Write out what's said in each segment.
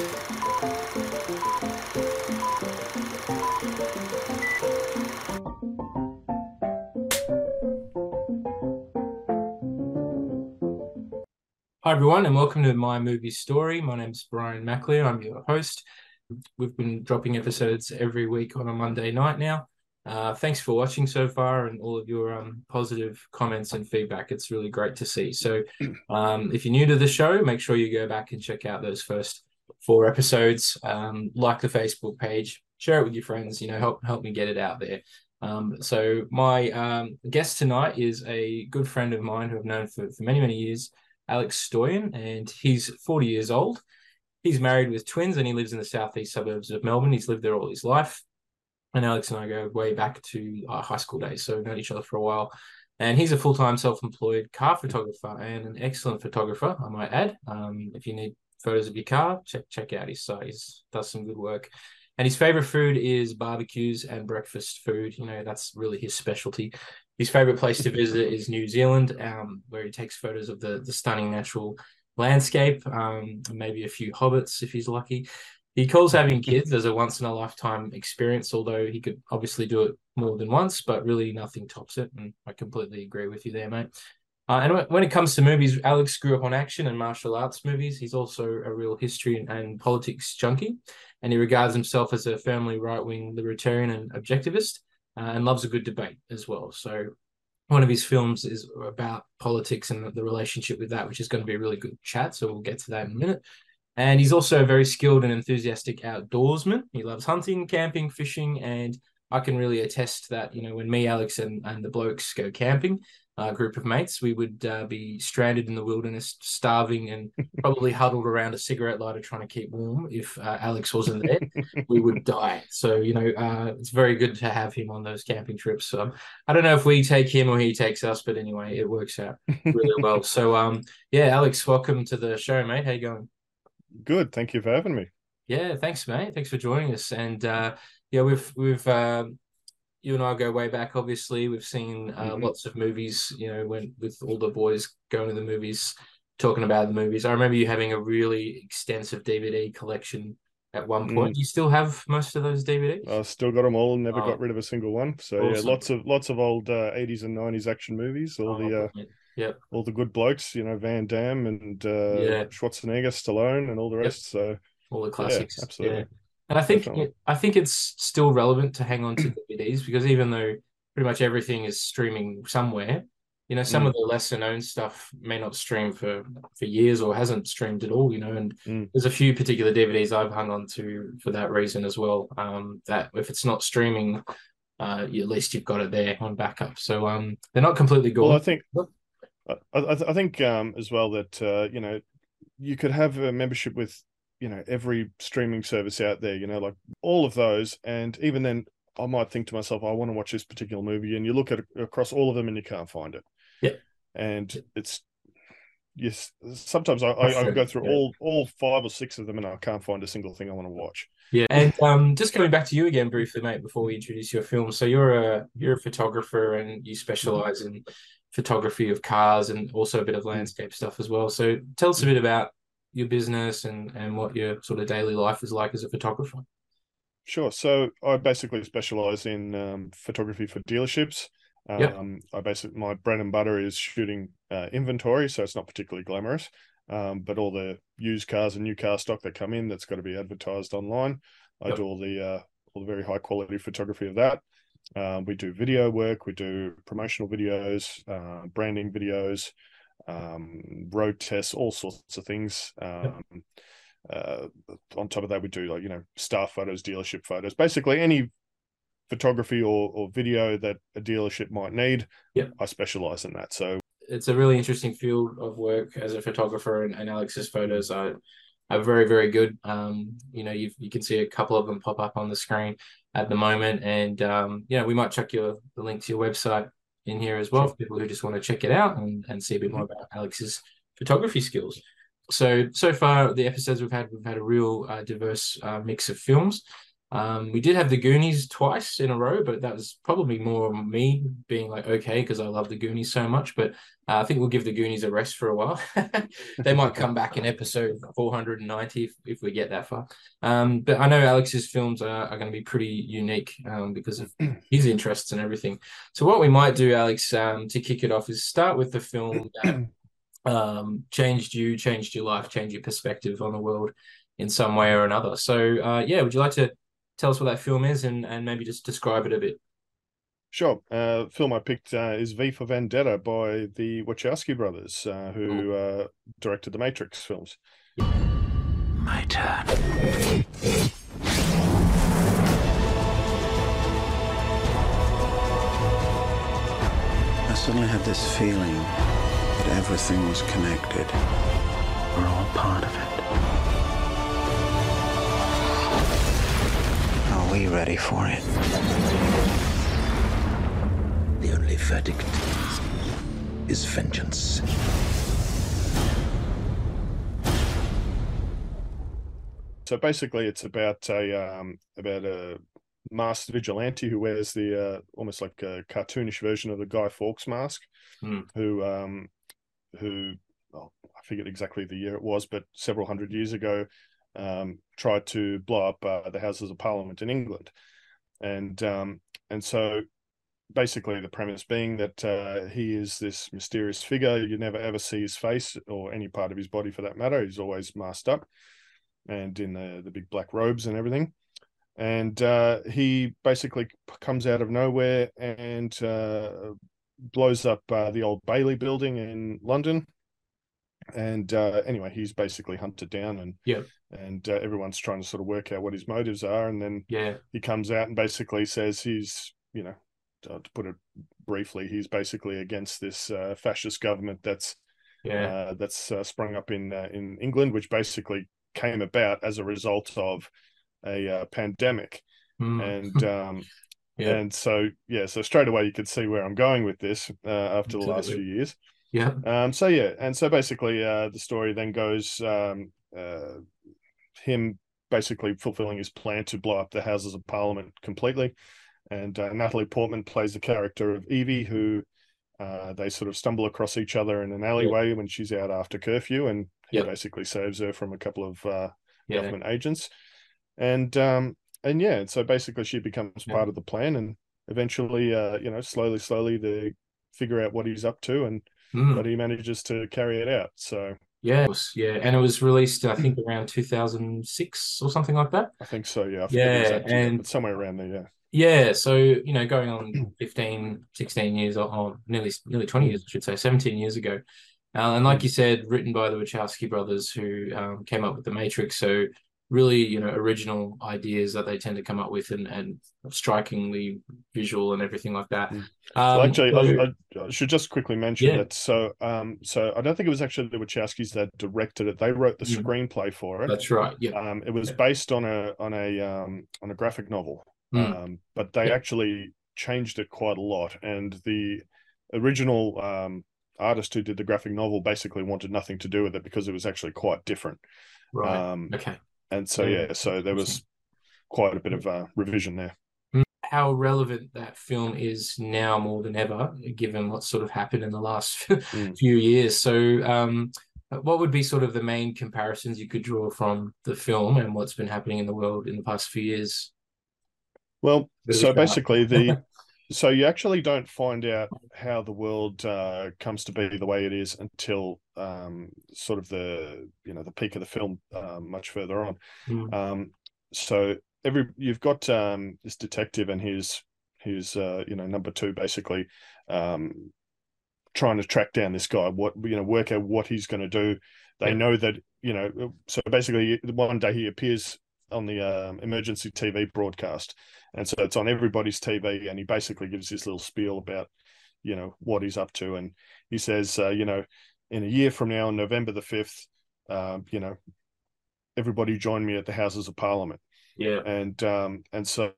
Hi, everyone, and welcome to My Movie Story. My name's Brian Maclear. I'm your host. We've been dropping episodes every week on a Monday night now. Uh, thanks for watching so far and all of your um, positive comments and feedback. It's really great to see. So, um, if you're new to the show, make sure you go back and check out those first four episodes. Um, like the Facebook page, share it with your friends. You know, help help me get it out there. Um, so, my um, guest tonight is a good friend of mine who I've known for, for many many years, Alex Stojan, and he's 40 years old. He's married with twins and he lives in the southeast suburbs of Melbourne. He's lived there all his life and Alex and I go way back to our high school days, so we've known each other for a while. And he's a full time self employed car photographer and an excellent photographer, I might add. Um, if you need photos of your car, check check out his site. He does some good work. And his favorite food is barbecues and breakfast food. You know, that's really his specialty. His favorite place to visit is New Zealand, um, where he takes photos of the, the stunning natural landscape, um, maybe a few hobbits if he's lucky. He calls having kids as a once in a lifetime experience, although he could obviously do it more than once, but really nothing tops it. And I completely agree with you there, mate. Uh, and when it comes to movies, Alex grew up on action and martial arts movies. He's also a real history and, and politics junkie, and he regards himself as a firmly right wing libertarian and objectivist, uh, and loves a good debate as well. So, one of his films is about politics and the relationship with that, which is going to be a really good chat. So, we'll get to that in a minute. And he's also a very skilled and enthusiastic outdoorsman. He loves hunting, camping, fishing, and I can really attest that, you know, when me, Alex, and, and the blokes go camping, a group of mates, we would uh, be stranded in the wilderness, starving, and probably huddled around a cigarette lighter trying to keep warm. If uh, Alex wasn't there, we would die. So, you know, uh, it's very good to have him on those camping trips. So, I don't know if we take him or he takes us, but anyway, it works out really well. So, um, yeah, Alex, welcome to the show, mate. How you going? Good. Thank you for having me. Yeah, thanks, mate. Thanks for joining us. And uh, yeah, we've we've um, you and I go way back. Obviously, we've seen uh, mm-hmm. lots of movies. You know, when with all the boys going to the movies, talking about the movies. I remember you having a really extensive DVD collection at one point. Mm. You still have most of those DVDs? I've still got them all. Never oh. got rid of a single one. So awesome. yeah, lots of lots of old uh, 80s and 90s action movies. All oh, the uh, Yep. All the good blokes, you know, Van Damme and uh, yeah. Schwarzenegger, Stallone, and all the rest. Yep. So all the classics. Yeah, absolutely. Yeah. And I think. I think it's still relevant to hang on to DVDs because even though pretty much everything is streaming somewhere, you know, some mm. of the lesser known stuff may not stream for for years or hasn't streamed at all. You know, and mm. there's a few particular DVDs I've hung on to for that reason as well. Um, that if it's not streaming, uh, at least you've got it there on backup. So um, they're not completely gone. Well, I think I, I, think um, as well that uh, you know you could have a membership with you know every streaming service out there. You know, like all of those, and even then, I might think to myself, I want to watch this particular movie, and you look at across all of them and you can't find it. Yeah, and it's yes. Sometimes I, I, I go through yeah. all all five or six of them, and I can't find a single thing I want to watch. Yeah, and um, just coming back to you again briefly, mate, before we introduce your film. So you're a you're a photographer, and you specialize in photography of cars and also a bit of landscape stuff as well. So tell us a bit about your business and and what your sort of daily life is like as a photographer. Sure. So I basically specialize in um, photography for dealerships. Um, yep. I basically my bread and butter is shooting uh, inventory, so it's not particularly glamorous. Um, but all the used cars and new car stock that come in that's got to be advertised online. I yep. do all the uh, all the very high quality photography of that. Um, we do video work, we do promotional videos, uh, branding videos, um, road tests, all sorts of things. Um, uh, on top of that, we do like you know staff photos, dealership photos, basically any photography or, or video that a dealership might need. Yeah, I specialize in that. So it's a really interesting field of work as a photographer, and, and Alex's photos are are very very good. Um, you know, you you can see a couple of them pop up on the screen at the moment. And um, yeah, we might chuck your the link to your website in here as well for people who just want to check it out and, and see a bit more about Alex's photography skills. So so far the episodes we've had we've had a real uh, diverse uh, mix of films. Um, we did have the Goonies twice in a row, but that was probably more me being like, okay, because I love the Goonies so much. But uh, I think we'll give the Goonies a rest for a while. they might come back in episode 490 if, if we get that far. Um, but I know Alex's films are, are going to be pretty unique um, because of his interests and everything. So what we might do, Alex, um, to kick it off is start with the film that um, changed you, changed your life, changed your perspective on the world in some way or another. So uh, yeah, would you like to tell us what that film is and, and maybe just describe it a bit. Sure. Uh, film I picked uh, is V for Vendetta by the Wachowski brothers, uh, who uh, directed the Matrix films. My turn. I suddenly had this feeling that everything was connected. We're all part of it. Are we ready for it? The only verdict is vengeance. So basically, it's about a um, about a masked vigilante who wears the uh, almost like a cartoonish version of the Guy Fawkes mask, mm. who um, who well, I forget exactly the year it was, but several hundred years ago, um, tried to blow up uh, the Houses of Parliament in England, and um, and so basically the premise being that uh, he is this mysterious figure. You never ever see his face or any part of his body for that matter. He's always masked up and in the the big black robes and everything. And uh, he basically comes out of nowhere and uh, blows up uh, the old Bailey building in London and uh, anyway, he's basically hunted down, and yeah, and uh, everyone's trying to sort of work out what his motives are, and then yeah, he comes out and basically says he's, you know, to, to put it briefly, he's basically against this uh, fascist government that's yeah uh, that's uh, sprung up in uh, in England, which basically came about as a result of a pandemic, mm. and um, yeah. and so yeah, so straight away you could see where I'm going with this after the last few years. Yeah. Um, so yeah, and so basically, uh, the story then goes um, uh, him basically fulfilling his plan to blow up the Houses of Parliament completely, and uh, Natalie Portman plays the character of Evie, who uh, they sort of stumble across each other in an alleyway yeah. when she's out after curfew, and he yeah. basically saves her from a couple of uh, yeah. government agents, and um, and yeah, so basically she becomes part of the plan, and eventually, uh, you know, slowly, slowly they figure out what he's up to, and mm. but he manages to carry it out. So yeah, was, yeah, and it was released I think around 2006 or something like that. I think so. Yeah, yeah, and somewhere around there. Yeah. Yeah, so you know, going on 15, 16 years, or, or nearly nearly 20 years, I should say, 17 years ago. Uh, and like mm. you said, written by the Wachowski brothers who um, came up with the Matrix. So really you know original ideas that they tend to come up with and, and strikingly visual and everything like that mm. um, well, actually I, I, should just quickly mention yeah. that so um so i don't think it was actually the wachowskis that directed it they wrote the mm. screenplay for it that's right yeah um it was yeah. based on a on a um on a graphic novel mm. um but they yeah. actually changed it quite a lot and the original um artist who did the graphic novel basically wanted nothing to do with it because it was actually quite different right um okay and so yeah, so there was quite a bit of uh, revision there. How relevant that film is now more than ever, given what sort of happened in the last mm. few years. So, um, what would be sort of the main comparisons you could draw from the film and what's been happening in the world in the past few years? Well, so basically the so you actually don't find out how the world uh, comes to be the way it is until um, sort of the you know the peak of the film uh, much further on mm. um, so every you've got um, this detective and his his uh, you know number two basically um, trying to track down this guy what you know work out what he's going to do they yeah. know that you know so basically one day he appears on the um, emergency tv broadcast and so it's on everybody's TV, and he basically gives this little spiel about, you know, what he's up to, and he says, uh, you know, in a year from now, on November the fifth, uh, you know, everybody join me at the Houses of Parliament. Yeah, and um, and so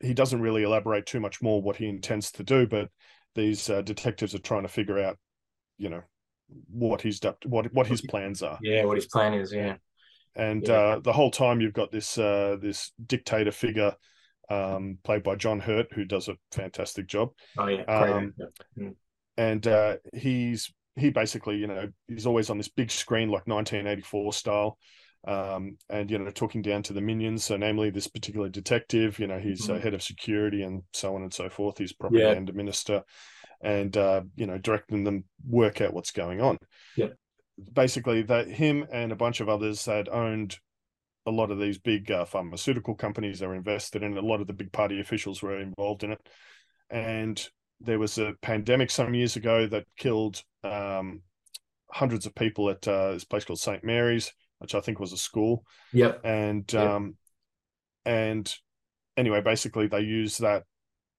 he doesn't really elaborate too much more what he intends to do, but these uh, detectives are trying to figure out, you know, what he's what what his plans are. Yeah, what his plan is. Yeah. and yeah. uh, the whole time you've got this uh, this dictator figure um, played by John Hurt, who does a fantastic job. Oh yeah, um, mm. and uh, he's he basically, you know, he's always on this big screen like 1984 style, um, and you know, talking down to the minions. So, namely, this particular detective, you know, he's mm-hmm. head of security and so on and so forth. He's propaganda yeah. minister, and uh, you know, directing them work out what's going on. Yeah. Basically, that him and a bunch of others had owned a lot of these big uh, pharmaceutical companies. They were invested in. A lot of the big party officials were involved in it, and there was a pandemic some years ago that killed um, hundreds of people at uh, this place called St Mary's, which I think was a school. Yep. And yep. um, and anyway, basically they used that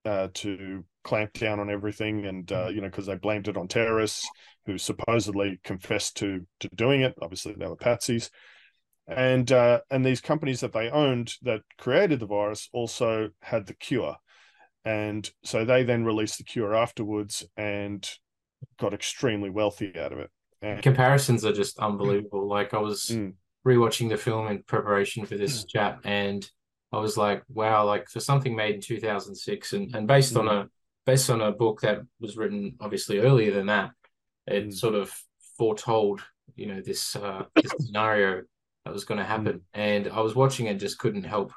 uh, to clamp down on everything, and uh, mm-hmm. you know because they blamed it on terrorists who supposedly confessed to to doing it. Obviously, they were patsies. And uh, and these companies that they owned that created the virus also had the cure and so they then released the cure afterwards and got extremely wealthy out of it. And- Comparisons are just unbelievable. Like I was mm. rewatching the film in preparation for this mm. chat, and I was like, wow, like for something made in 2006 and, and based mm. on a based on a book that was written obviously earlier than that, it mm. sort of foretold, you know, this uh, this scenario that was going to happen. Mm. And I was watching and just couldn't help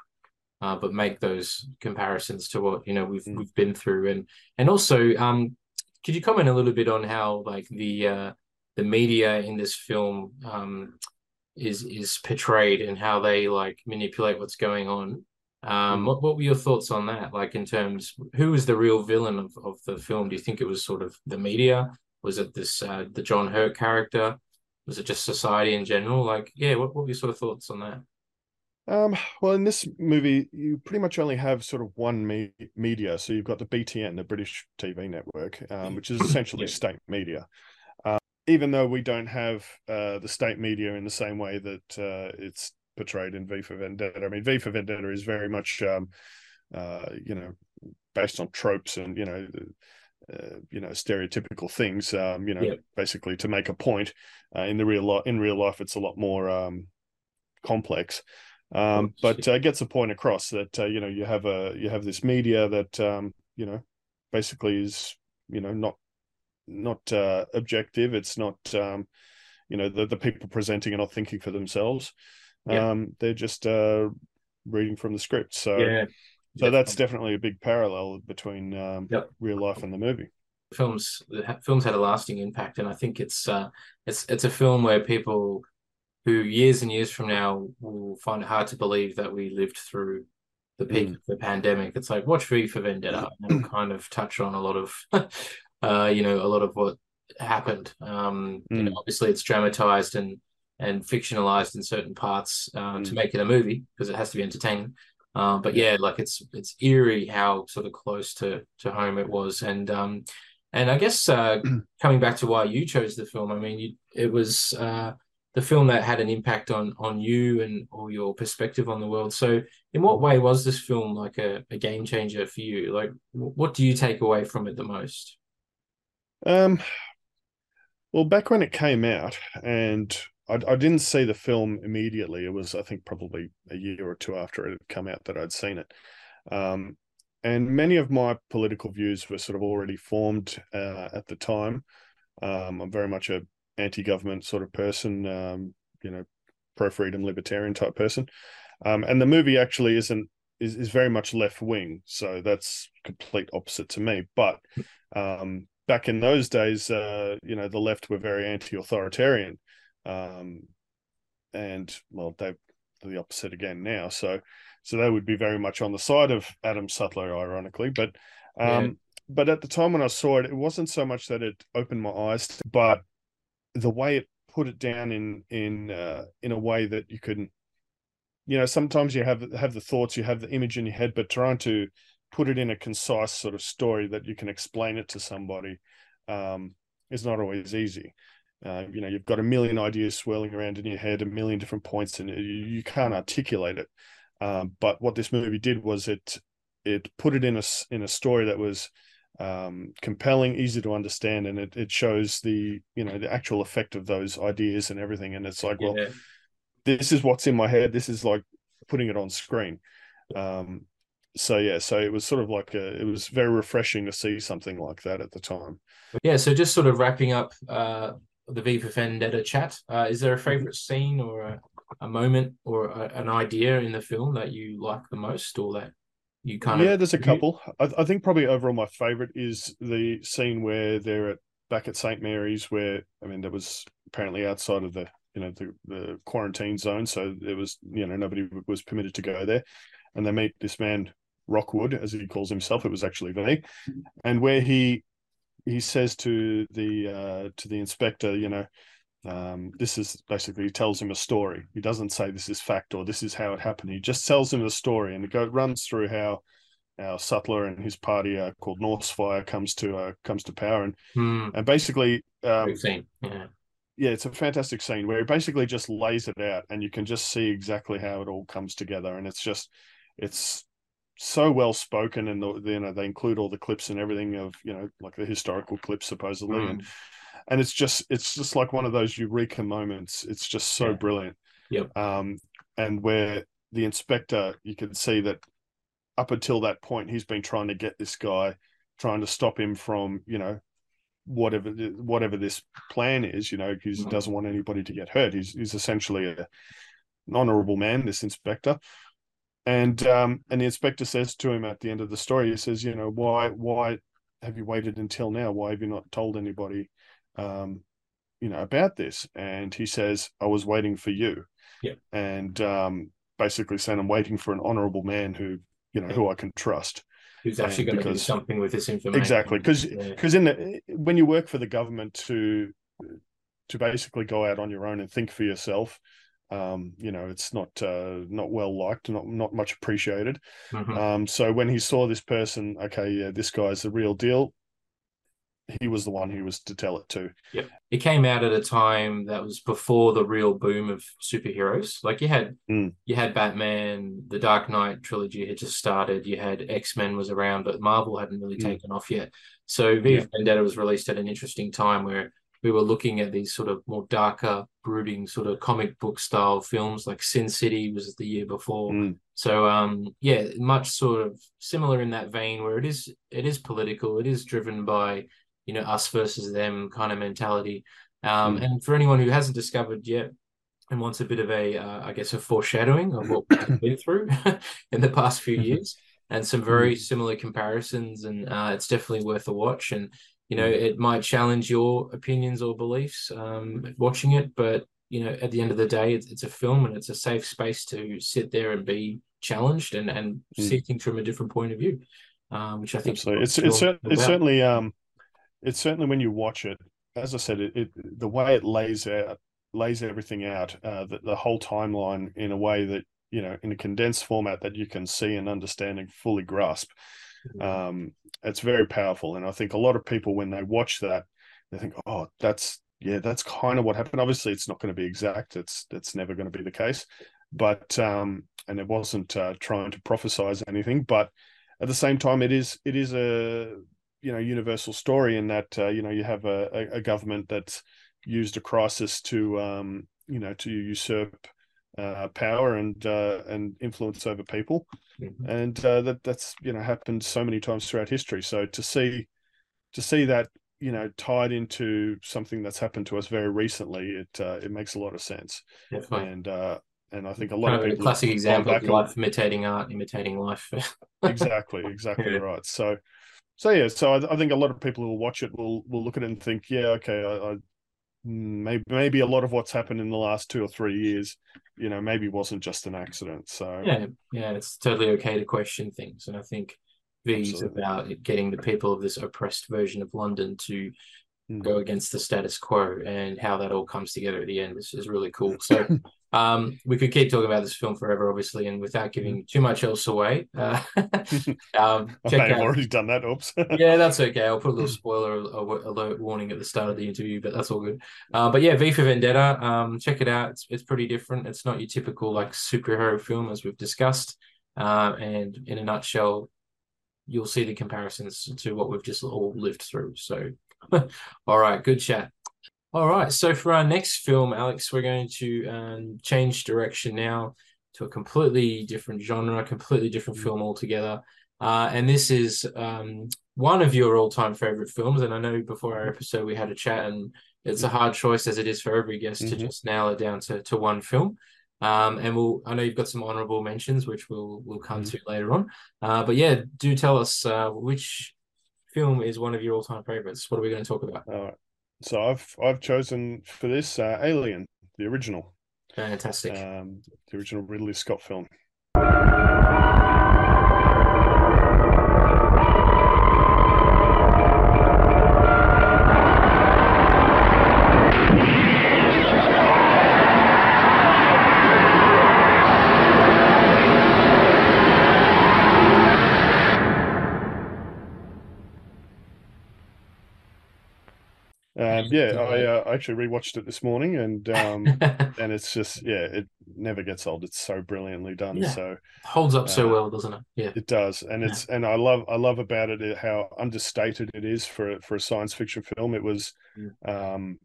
uh, but make those comparisons to what you know we've mm. we've been through. And and also um could you comment a little bit on how like the uh the media in this film um is is portrayed and how they like manipulate what's going on? Um mm. what, what were your thoughts on that? Like in terms who was the real villain of, of the film? Do you think it was sort of the media? Was it this uh the john hurt character? Was it just society in general? Like yeah what, what were your sort of thoughts on that um, well, in this movie, you pretty much only have sort of one me- media. So you've got the BTN, the British TV network, um, which is essentially yeah. state media. Uh, even though we don't have uh, the state media in the same way that uh, it's portrayed in V for Vendetta. I mean, V for Vendetta is very much, um, uh, you know, based on tropes and you know. Uh, you know stereotypical things um, you know yeah. basically to make a point uh, in the real life in real life it's a lot more um, complex um, but uh, gets the point across that uh, you know you have a you have this media that um, you know basically is you know not not uh, objective. It's not um, you know the the people presenting are not thinking for themselves. Yeah. Um, they're just uh, reading from the script. So yeah. so that's definitely a big parallel between um, yep. real life and the movie. Films the films had a lasting impact, and I think it's uh, it's it's a film where people who years and years from now will find it hard to believe that we lived through the peak mm. of the pandemic. It's like watch V for Vendetta and kind of touch on a lot of, uh, you know, a lot of what happened. Um, mm. you know, mm. obviously, it's dramatized and and fictionalized in certain parts uh, mm. to make it a movie because it has to be entertaining. Um, but yeah, like it's it's eerie how sort of close to to home it was, and um, and I guess uh, coming back to why you chose the film, I mean, you, it was uh, the film that had an impact on on you and or your perspective on the world. So, in what way was this film like a, a game changer for you? Like, what do you take away from it the most? Um, well, back when it came out, and I, I didn't see the film immediately. It was, I think, probably a year or two after it had come out that I'd seen it. Um, and many of my political views were sort of already formed uh, at the time. Um, I'm very much a anti-government sort of person, um, you know, pro-freedom libertarian type person. Um, and the movie actually isn't is, is very much left wing, so that's complete opposite to me. But um, back in those days, uh, you know, the left were very anti-authoritarian, um, and well, they the opposite again now. So, so they would be very much on the side of Adam Sutler, ironically. But, um, yeah. but at the time when I saw it, it wasn't so much that it opened my eyes, to, but the way it put it down in in uh, in a way that you can you know sometimes you have have the thoughts you have the image in your head but trying to put it in a concise sort of story that you can explain it to somebody um, is not always easy. Uh, you know you've got a million ideas swirling around in your head a million different points and you, you can't articulate it. Um, but what this movie did was it it put it in a in a story that was um, compelling, easy to understand, and it, it shows the you know the actual effect of those ideas and everything. And it's like, yeah. well, this is what's in my head. This is like putting it on screen. Um, so yeah, so it was sort of like a, it was very refreshing to see something like that at the time. Yeah. So just sort of wrapping up uh, the V for Vendetta chat. Uh, is there a favorite scene or a, a moment or a, an idea in the film that you like the most, or that you kind yeah, of there's a couple. I, I think probably overall my favorite is the scene where they're at back at St Mary's, where I mean that was apparently outside of the you know the, the quarantine zone, so it was you know nobody was permitted to go there, and they meet this man Rookwood as he calls himself. It was actually V, and where he he says to the uh, to the inspector, you know, um, this is basically he tells him a story. He doesn't say this is fact or this is how it happened. He just tells him the story, and it go, runs through how our Sutler and his party uh, called Norsefire comes to uh, comes to power, and Hmm, and basically, um. Yeah. yeah, it's a fantastic scene where he basically just lays it out, and you can just see exactly how it all comes together, and it's just it's so well spoken, and the, you know they include all the clips and everything of you know like the historical clips supposedly, Mm. and and it's just it's just like one of those eureka moments. It's just so Yeah. brilliant. Yep. Um, and where the inspector, you can see that up until that point, he's been trying to get this guy, trying to stop him from, you know, whatever whatever this plan is. You know, because he Mhm. doesn't want anybody to get hurt. He's he's essentially a, an honourable man, this inspector. And um, and the inspector says to him at the end of the story, he says, you know, why why have you waited until now? Why have you not told anybody, um, you know, about this? And he says, I was waiting for you. Yeah. And um, basically saying, I'm waiting for an honourable man who, you know, who I can trust. Who's actually going to do something with this information? Exactly, because Yeah. because in the when you work for the government to to basically go out on your own and think for yourself, um, you know, it's not uh, not well liked, not not much appreciated. Mhm. Um, so when he saw this person, okay, yeah, this guy's the real deal. He was the one who was to tell it to. Yeah. It came out at a time that was before the real boom of superheroes. Like you had Mm. you had Batman, the Dark Knight trilogy had just started. You had X Men was around, but Marvel hadn't really Mm. taken off yet. So V Yeah. Vendetta was released at an interesting time where we were looking at these sort of more darker, brooding sort of comic book style films. Like Sin City was the year before. Mm. So um yeah, much sort of similar in that vein where it is it is political, it is driven by you know us versus them kind of mentality. Um Mm. and for anyone who hasn't discovered yet and wants a bit of a uh, I guess a foreshadowing of what we've been through in the past few Mhm. years and some very similar comparisons and uh, it's definitely worth a watch and you know it might challenge your opinions or beliefs um watching it but you know at the end of the day it's, it's a film and it's a safe space to sit there and be challenged and and Mm. see things from a different point of view um which i think Absolutely, it's it's it's certainly um, it's certainly when you watch it. As I said, it, it the way it lays out lays everything out, uh, the, the whole timeline in a way that you know in a condensed format that you can see and understand and fully grasp. Um, it's very powerful, and I think a lot of people when they watch that, they think, "Oh, that's yeah, that's kind of what happened." Obviously, it's not going to be exact. It's it's never going to be the case, but um, and it wasn't uh, trying to prophesize anything, but at the same time, it is it is a you know universal story in that uh, you know you have a, a, government that's used a crisis to um, you know to usurp uh, power and uh, and influence over people, Mhm. and uh, that that's you know happened so many times throughout history. So to see to see that you know tied into something that's happened to us very recently, it uh, it makes a lot of sense, definitely and uh, and I think a lot kind of of people classic example of life imitating art imitating life exactly exactly Yeah. right so so yeah so I, I think a lot of people who will watch it will will look at it and think yeah okay I, I mm, maybe maybe a lot of what's happened in the last two or three years you know maybe wasn't just an accident so Yeah, yeah, it's totally okay to question things, and I think V's about getting the people of this oppressed version of London to Mm. go against the status quo, and how that all comes together at the end is, is really cool. So, um, we could keep talking about this film forever, obviously, and without giving too much else away. Uh, um, I may have out already done that oops yeah, that's okay. I'll put a little spoiler alert warning at the start of the interview, but that's all good. Uh, but yeah, V for Vendetta, um, check it out. It's it's pretty different. It's not your typical like superhero film as we've discussed. Uh, and in a nutshell, you'll see the comparisons to what we've just all lived through. So, all right, good chat. All right. So for our next film, Alex, we're going to um, change direction now to a completely different genre, completely different film altogether. Uh, and this is um, one of your all-time favorite films. And I know before our episode we had a chat, and it's a hard choice as it is for every guest mm-hmm. to just nail it down to to one film. Um, and we'll I know you've got some honourable mentions, which we'll we'll come mm-hmm. to later on. Uh, but yeah, do tell us uh, which film is one of your all-time favorites. What are we going to talk about? All right. So I've I've chosen for this uh, Alien, the original. Fantastic. Um, the original Ridley Scott film. Yeah, I uh, actually rewatched it this morning, and um, and it's just yeah, it never gets old. It's so brilliantly done. Yeah. So holds up so uh, well, doesn't it? Yeah, it does, and yeah. it's and I love I love about it how understated it is for for a science fiction film. It was, um,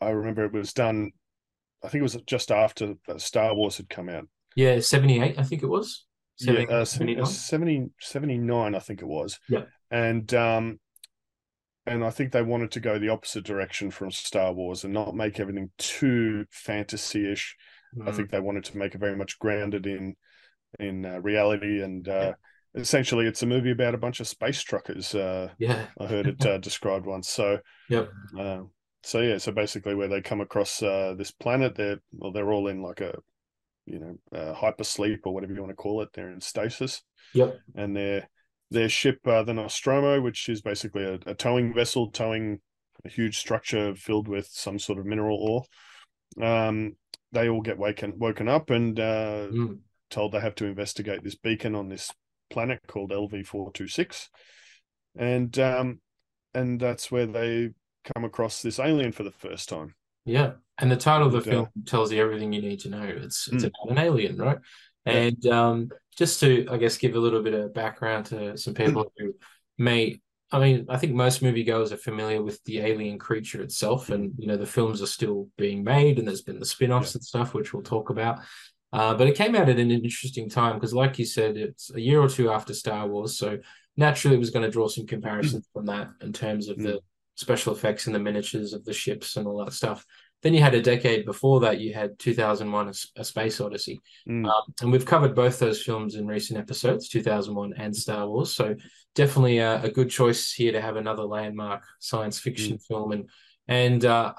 I remember it was done. I think it was just after Star Wars had come out. Yeah, seventy eight. I think it was. 70, yeah, uh, 70, 79, I think it was. Yeah, and um, and I think they wanted to go the opposite direction from Star Wars and not make everything too fantasy-ish. Mm. I think they wanted to make it very much grounded in in uh, reality and uh, yeah. essentially it's a movie about a bunch of space truckers. Uh, yeah, I heard it uh, described once. So yep. Uh, so yeah, so basically where they come across uh, this planet, they're well, they're all in like a you know hypersleep or whatever you want to call it. They're in stasis. Yep, and they're their ship, uh, the Nostromo, which is basically a, a, towing vessel towing a huge structure filled with some sort of mineral ore. Um, they all get waken woken up and uh, mm. told they have to investigate this beacon on this planet called LV four two six, and um, and that's where they come across this alien for the first time. Yeah, and the title of the and, film uh, tells you everything you need to know. It's it's mm. about an alien, right? And um, just to, I guess, give a little bit of background to some people who may, I mean, I think most moviegoers are familiar with the alien creature itself, and you know the films are still being made, and there's been the spin-offs yeah. and stuff, which we'll talk about. Uh, but it came out at an interesting time because, like you said, it's a year or two after Star Wars, so naturally it was going to draw some comparisons from that in terms of mm. the special effects and the miniatures of the ships and all that stuff. Then you had a decade before that, you had 2001 A, Space Odyssey. Mm. Um, and we've covered both those films in recent episodes, 2001 and Star Wars. So definitely a, a good choice here to have another landmark science fiction mm. film. And, and uh,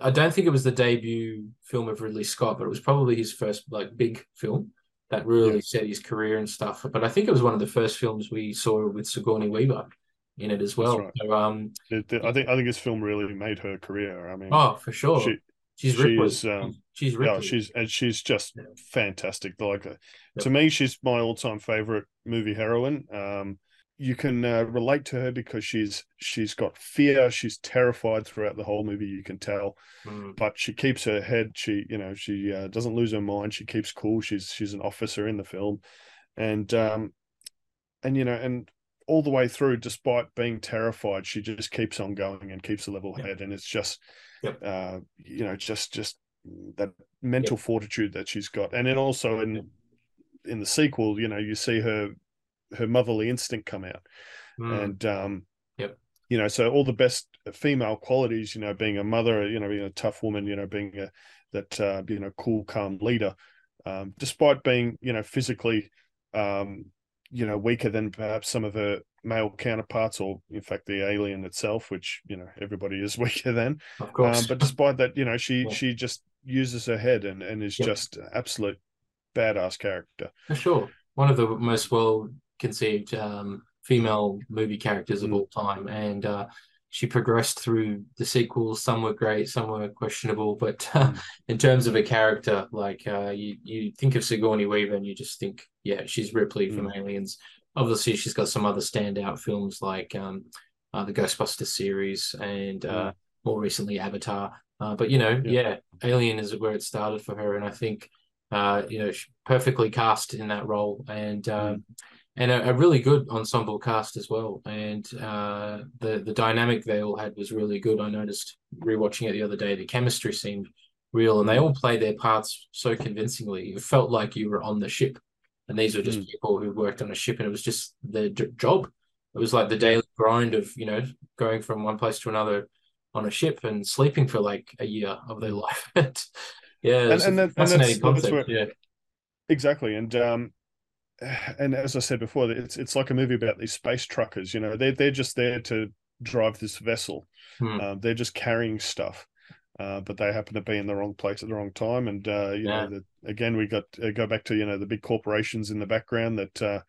I don't think it was the debut film of Ridley Scott, but it was probably his first like big film that really yeah. set his career and stuff. But I think it was one of the first films we saw with Sigourney Weaver in it as well. Right. So, um, I think I think this film really made her career. I mean, oh, for sure. She, she's she's um, she's Yeah, she's and she's just yeah. fantastic. Like uh, to me, she's my all-time favorite movie heroine. Um, you can uh, relate to her because she's she's got fear. She's terrified throughout the whole movie. You can tell, mm. but she keeps her head. She you know she uh, doesn't lose her mind. She keeps cool. She's she's an officer in the film, and um, and you know and all the way through, despite being terrified, she just keeps on going and keeps a level yep. head. And it's just, yep. uh, you know, just just that mental yep. fortitude that she's got. And then also in in the sequel, you know, you see her her motherly instinct come out, mm. and um, yep. you know, so all the best female qualities, you know, being a mother, you know, being a tough woman, you know, being a that uh, you know cool, calm leader, um, despite being you know physically um, you know weaker than perhaps some of her male counterparts or in fact the alien itself which you know everybody is weaker than of course um, but despite that you know she yeah. she just uses her head and and is yep. just absolute badass character for sure one of the most well conceived um, female movie characters of mm. all time and uh, she progressed through the sequels. Some were great, some were questionable. But uh, mm. in terms of a character, like uh, you, you think of Sigourney Weaver and you just think, yeah, she's Ripley mm. from Aliens. Obviously, she's got some other standout films like um, uh, the Ghostbusters series and uh, mm. more recently Avatar. Uh, but you know, yeah. yeah. Alien is where it started for her, and I think uh, you know, she's perfectly cast in that role. And um, mm. And a, a, really good ensemble cast as well. And uh, the the dynamic they all had was really good. I noticed rewatching it the other day, the chemistry seemed real, and they all played their parts so convincingly. It felt like you were on the ship, and these were just mm. people who worked on a ship, and it was just their job. It was like the daily grind of you know going from one place to another on a ship and sleeping for like a year of their life. yeah, and, and, that, and that's, that's where, yeah, exactly. And um, and as I said before, it's it's like a movie about these space truckers. You know, they're they're just there to drive this vessel. Hmm. Uh, they're just carrying stuff, uh, but they happen to be in the wrong place at the wrong time. And uh, you yeah. know, the, again, we got uh, go back to you know the big corporations in the background that uh,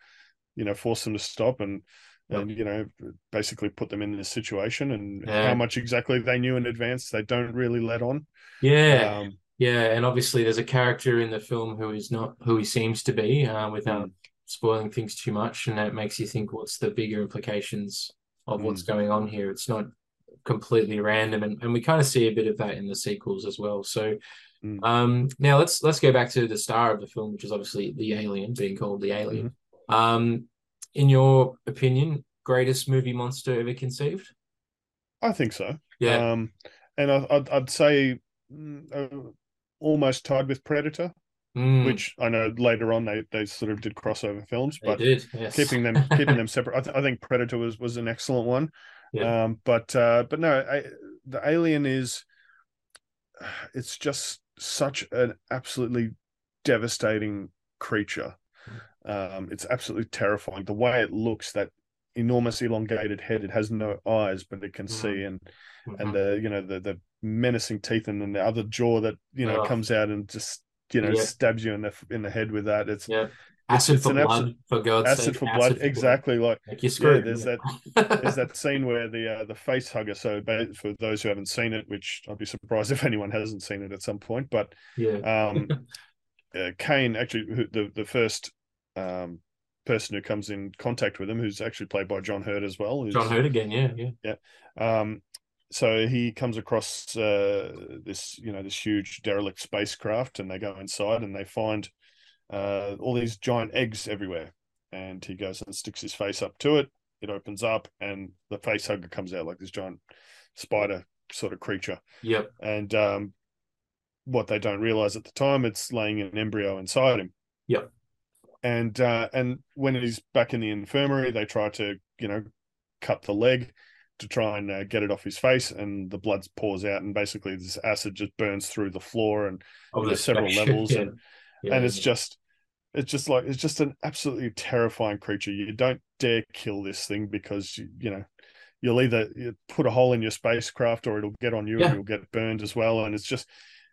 you know force them to stop and and you know basically put them in this situation. And yeah. how much exactly they knew in advance, they don't really let on. Yeah. Um, yeah, and obviously there's a character in the film who is not who he seems to be, uh, without mm. Spoiling things too much, and that makes you think what's the bigger implications of mm. what's going on here. It's not completely random, and, and we kind of see a bit of that in the sequels as well. So, mm. um, now let's let's go back to the star of the film, which is obviously the alien, being called the alien. Mm-hmm. Um, in your opinion, greatest movie monster ever conceived? I think so. Yeah. Um, and I, I'd, I'd say mm, uh, almost tied with Predator, mm. which I know later on they, they sort of did crossover films, but yes. keeping them keeping them separate. I, th- I, think Predator was was an excellent one. Yeah. Um, but uh, but no, I, the Alien is it's just such an absolutely devastating creature. Um, it's absolutely terrifying. The way it looks, that enormous elongated head, it has no eyes, but it can mm. see, and mm-hmm. and the you know the the menacing teeth and then the other jaw that you know oh. comes out and just you know yeah. stabs you in the in the head with that. It's yeah. Acid it's, for blood, absolute, for God's acid sake. For acid blood, for exactly. Blood. Like, like yeah, there's that there's that scene where the uh, the face hugger. So for those who haven't seen it, which I'd be surprised if anyone hasn't seen it at some point, but yeah, um, uh, Kane actually the the first um person who comes in contact with him, who's actually played by John Hurt as well. John Hurt again, yeah, yeah, yeah. Um, so he comes across uh, this you know this huge derelict spacecraft and they go inside and they find uh, all these giant eggs everywhere. And he goes and sticks his face up to it. It opens up and the face hugger comes out like this giant spider sort of creature. Yep. And um, what they don't realize at the time it's laying an embryo inside him. Yep. And uh, and when he's back in the infirmary they try to you know cut the leg to try and uh, get it off his face, and the blood pours out, and basically this acid just burns through the floor and oh, there's several levels, yeah. and yeah, and it's just it's just like it's just an absolutely terrifying creature. You don't dare kill this thing because you, you know you'll either put a hole in your spacecraft or it'll get on you and you'll get burned as well. And it's just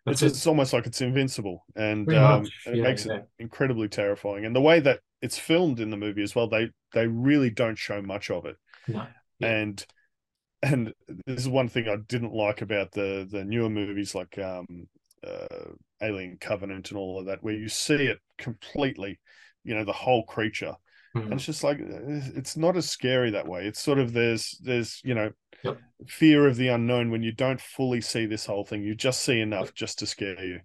it's, it's almost like it's invincible, and, um, it makes it incredibly terrifying. And the way that it's filmed in the movie as well, they they really don't show much of it. No. And and this is one thing I didn't like about the the newer movies like um, uh, Alien Covenant and all of that, where you see it completely, you know, the whole creature, mm-hmm. and it's just like it's not as scary that way. It's sort of there's there's you know yep. fear of the unknown when you don't fully see this whole thing. You just see enough just to scare you.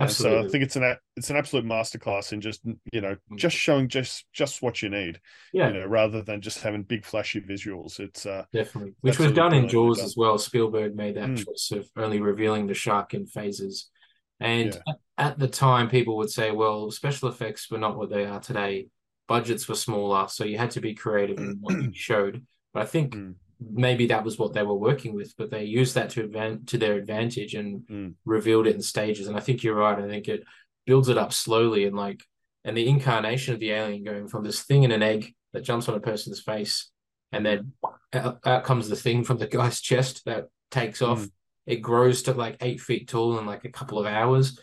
Absolutely. So I think it's an it's an absolute masterclass in just you know mm. just showing just just what you need. Yeah. You know, rather than just having big flashy visuals. It's uh definitely which was done in Jaws done. as well. Spielberg made that mm. choice of only revealing the shark in phases. And yeah. at the time, people would say, well, special effects were not what they are today. Budgets were smaller, so you had to be creative in what you showed. But I think mm maybe that was what they were working with, but they used that to advan- to their advantage and mm. revealed it in stages. And I think you're right. I think it builds it up slowly and like and the incarnation of the alien going from this thing in an egg that jumps on a person's face, and then out, out comes the thing from the guy's chest that takes off. Mm. It grows to like eight feet tall in like a couple of hours.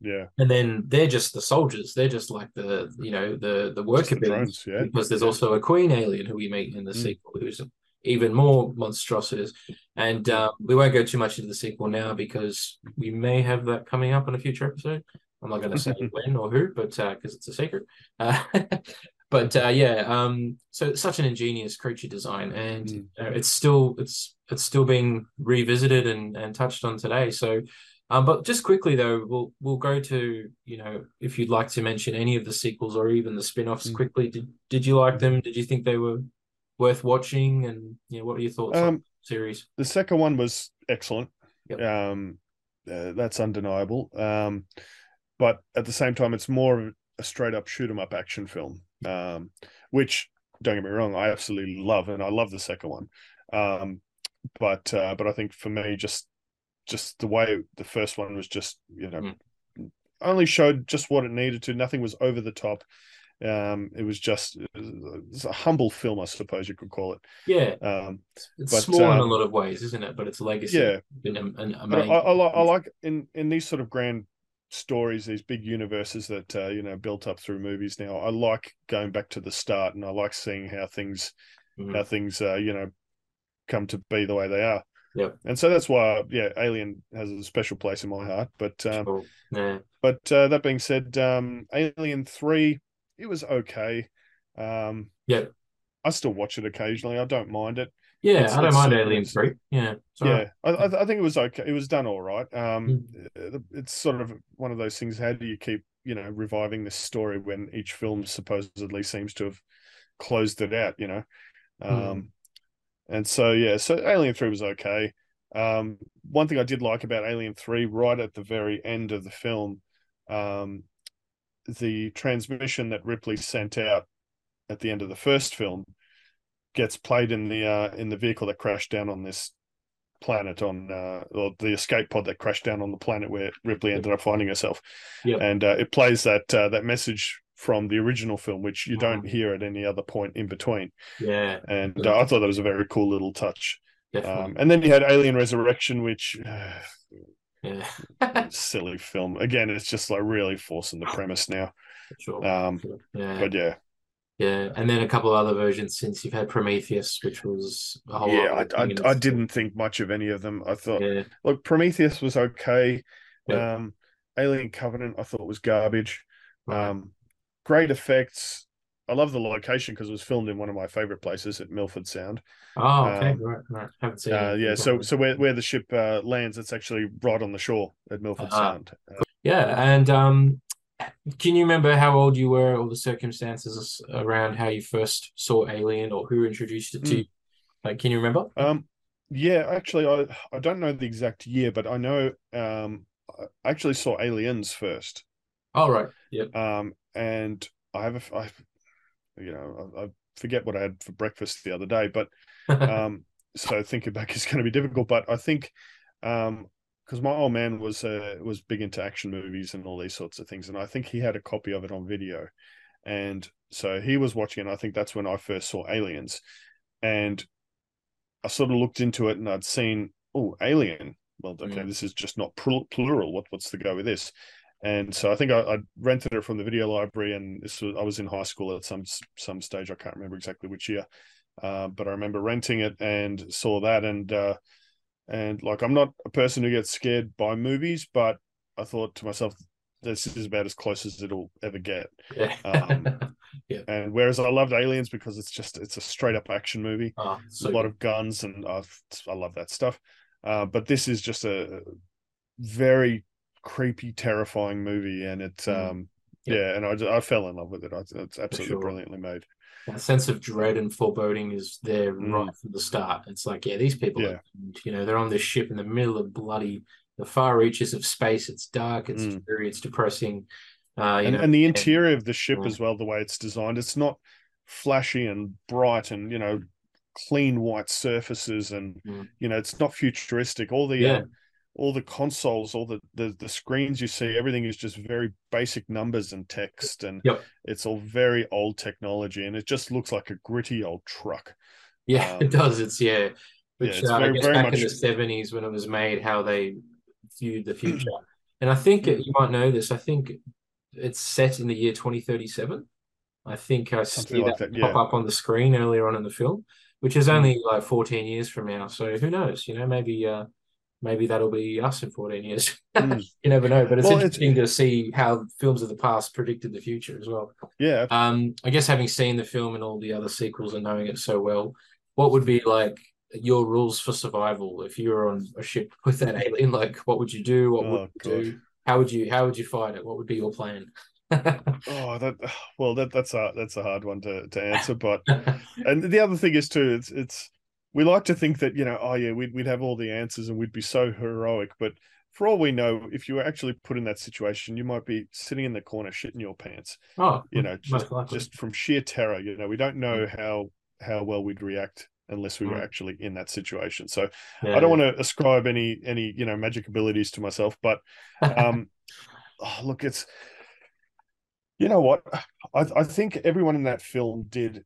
Yeah. And then they're just the soldiers. They're just like the, you know, the the worker the drones, yeah. Because there's also a queen alien who we meet in the mm. sequel who's even more monstrosities. And uh, we won't go too much into the sequel now because we may have that coming up in a future episode. I'm not going to say when or who, but because uh, it's a secret. Uh, but uh, yeah, um, so it's such an ingenious creature design, and mm. it's still it's it's still being revisited and and touched on today. So Um, but just quickly though, we'll we'll go to you know if you'd like to mention any of the sequels or even the spin-offs mm. quickly. Did did you like them? Did you think they were worth watching? And you know, what are your thoughts um, on the series? The second one was excellent. Yep. Um, uh, that's undeniable. Um, but at the same time, it's more of a straight up shoot 'em up action film. Um, which don't get me wrong, I absolutely love, and I love the second one. Um, but uh, but I think for me, just just the way the first one was just you know mm. only showed just what it needed to. Nothing was over the top. Um, it was just it was a humble film, I suppose you could call it. Yeah, um, it's but, small um, in a um, lot of ways, isn't it? But its a legacy, yeah, been an, an I, I, I, like in in these sort of grand stories, these big universes that uh, you know built up through movies. Now, I like going back to the start, and I like seeing how things mm. how things uh, you know come to be the way they are. Yeah. And so that's why, yeah, Alien has a special place in my heart. But um, sure. yeah. but uh, that being said, um, Alien Three, it was okay. Um, yeah. I still watch it occasionally. I don't mind it. Yeah, it's, I don't mind Alien Three. Yeah, yeah, I, I, think it was okay. It was done all right. Um, mm. it's sort of one of those things. How do you keep you know reviving this story when each film supposedly seems to have closed it out? You know, mm. um, mm. And so yeah, so Alien Three was okay. Um, one thing I did like about Alien Three, right at the very end of the film, um, the transmission that Ripley sent out at the end of the first film gets played in the uh, in the vehicle that crashed down on this planet on uh, or the escape pod that crashed down on the planet where Ripley ended up finding herself. Yep. And uh, it plays that uh, that message from the original film, which you don't hear at any other point in between. Yeah, and uh, I thought that was a very cool little touch. Um, and then you had Alien Resurrection, which yeah, silly film. Again, it's just like really forcing the premise now. Sure. Um, yeah. but yeah. Yeah, and then a couple of other versions since you've had Prometheus, which was a whole. Yeah, I, I, I, didn't think much of any of them. I thought, yeah. look, Prometheus was okay. Yeah. Um, Alien Covenant, I thought was garbage. Right. Um, great effects. I love the location because it was filmed in one of my favorite places at Milford Sound. Oh, okay, um, right, right. Haven't seen. Uh, yeah, so so where where the ship uh, lands, it's actually right on the shore at Milford uh, Sound. Uh, yeah, and um, can you remember how old you were, or the circumstances around how you first saw Alien, or who introduced it to mm. you? Like, can you remember? Um, yeah, actually, I I don't know the exact year, but I know um, I actually saw Aliens first. Oh right, yeah. Um, and I have a, I, you know, I, I forget what I had for breakfast the other day, but um, so thinking back is going to be difficult. But I think, um, because my old man was uh, was big into action movies and all these sorts of things, and I think he had a copy of it on video, and so he was watching it. I think that's when I first saw Aliens, and I sort of looked into it and I'd seen oh Alien. Well, okay, mm. this is just not plural. What what's the go with this? And so I think I, I, rented it from the video library, and this was I was in high school at some some stage. I can't remember exactly which year, uh, but I remember renting it and saw that, and uh, and like I'm not a person who gets scared by movies, but I thought to myself, this is about as close as it'll ever get. Yeah. Um, yeah. And whereas I loved Aliens because it's just it's a straight up action movie, oh, so a lot of guns, and i I love that stuff. Uh, but this is just a very creepy, terrifying movie, and it's mm. um yeah. yeah, and I just, I fell in love with it. It's absolutely sure. brilliantly made. That sense of dread and foreboding is there mm. right from the start. It's like, yeah, these people, yeah. Are, you know, they're on this ship in the middle of bloody the far reaches of space. It's dark. It's mm. dreary. It's depressing. Uh, and, know, and the interior and, of the ship yeah. as well, the way it's designed, it's not flashy and bright and you know clean white surfaces and mm. you know it's not futuristic. All the yeah. um, all the consoles, all the, the the screens you see, everything is just very basic numbers and text, and yep. it's all very old technology, and it just looks like a gritty old truck. Yeah, um, it does. It's yeah, which yeah, uh, very, I guess back much... in the seventies when it was made, how they viewed the future, and I think mm. you might know this. I think it's set in the year twenty thirty seven. I think I Something see like that, that, pop yeah. up on the screen earlier on in the film, which is mm. only like 14 years from now. So who knows? You know, maybe uh, maybe that'll be us in 14 years. Mm. you never know. But it's well, interesting it's... to see how films of the past predicted the future as well. Yeah. Um, I guess having seen the film and all the other sequels and knowing it so well, what would be like your rules for survival if you were on a ship with that alien like what would you do what Oh, would you God. do how would you how would you fight it what would be your plan Oh, that well, that that's a that's a hard one to to answer. But and the other thing is too, it's it's we like to think that you know, oh yeah, we'd we'd have all the answers and we'd be so heroic. But for all we know, if you were actually put in that situation, you might be sitting in the corner shitting your pants. oh You know, just just from sheer terror. You know, we don't know how how well we'd react unless we were Mm. actually in that situation. So Yeah. I don't want to ascribe any any you know magic abilities to myself, but um oh, look it's you know what I, I think everyone in that film did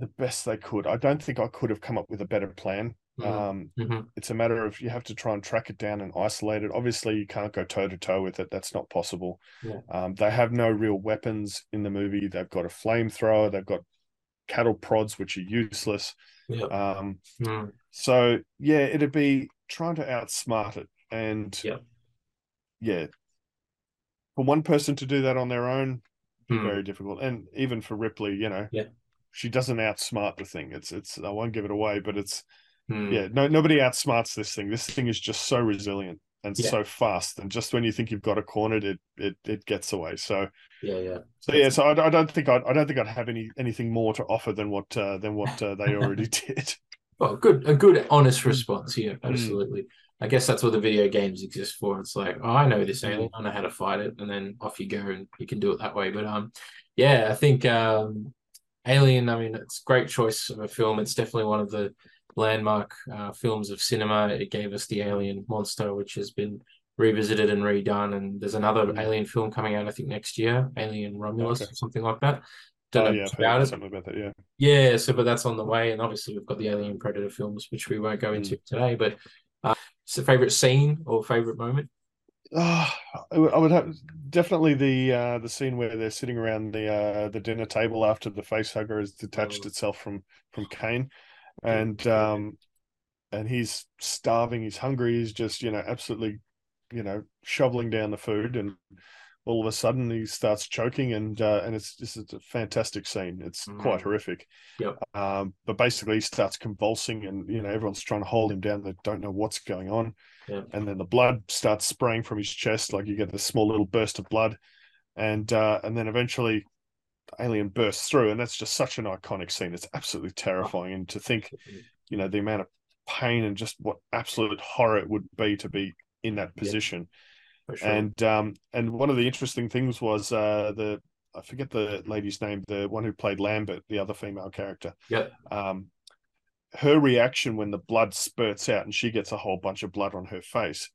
the best they could i don't think i could have come up with a better plan Mhm. um Mhm. it's a matter of you have to try and track it down and isolate it obviously you can't go toe to toe with it that's not possible Yeah. um they have no real weapons in the movie they've got a flamethrower they've got cattle prods which are useless yeah um Mm. so yeah, it'd be trying to outsmart it, and Yeah. yeah, for one person to do that on their own, be Mm. very difficult, and even for Ripley, you know, Yeah. She doesn't outsmart the thing. It's it's I won't give it away, but it's Mm. yeah, no nobody outsmarts this thing. This thing is just so resilient and Yeah. so fast, and just when you think you've got it cornered, it it it gets away. So yeah yeah so yeah, so I, I don't think I'd, I don't think I'd have any anything more to offer than what uh, than what uh, they already did. Well, good, a good, Mm. honest response. Yeah, absolutely. I guess that's what the video games exist for. It's like, oh, I know this Mm. alien, I know how to fight it, and then off you go, and you can do it that way. But um, yeah, I think um, Alien. I mean, it's a great choice of a film. It's definitely one of the landmark uh, films of cinema. It gave us the Alien monster, which has been revisited and redone. And there's another Mm. Alien film coming out, I think next year, Alien Romulus Okay. or something like that. Don't oh know yeah, much I've heard about it. something about that. Yeah. Yeah, so but that's on the way, and obviously we've got the Alien Predator films, which we won't go into today. But uh, it's a favorite scene or favorite moment. Oh, I would- have definitely the uh, the scene where they're sitting around the uh, the dinner table after the face hugger has detached Oh. itself from from Kane, and um, and he's starving, he's hungry, he's just you know absolutely, you know, shoveling down the food, and all of a sudden he starts choking, and uh, and it's just is a fantastic scene. It's quite Mm. horrific. Yep. Um, but basically he starts convulsing, and you know everyone's trying to hold him down. They don't know what's going on Yeah. and then the blood starts spraying from his chest like you get this small little burst of blood and uh and then eventually the alien bursts through and that's just such an iconic scene it's absolutely terrifying and to think you know the amount of pain and just what absolute horror it would be to be in that position For sure. and um and one of the interesting things was uh the i forget the lady's name the one who played lambert the other female character Yeah. um her reaction when the blood spurts out and she gets a whole bunch of blood on her face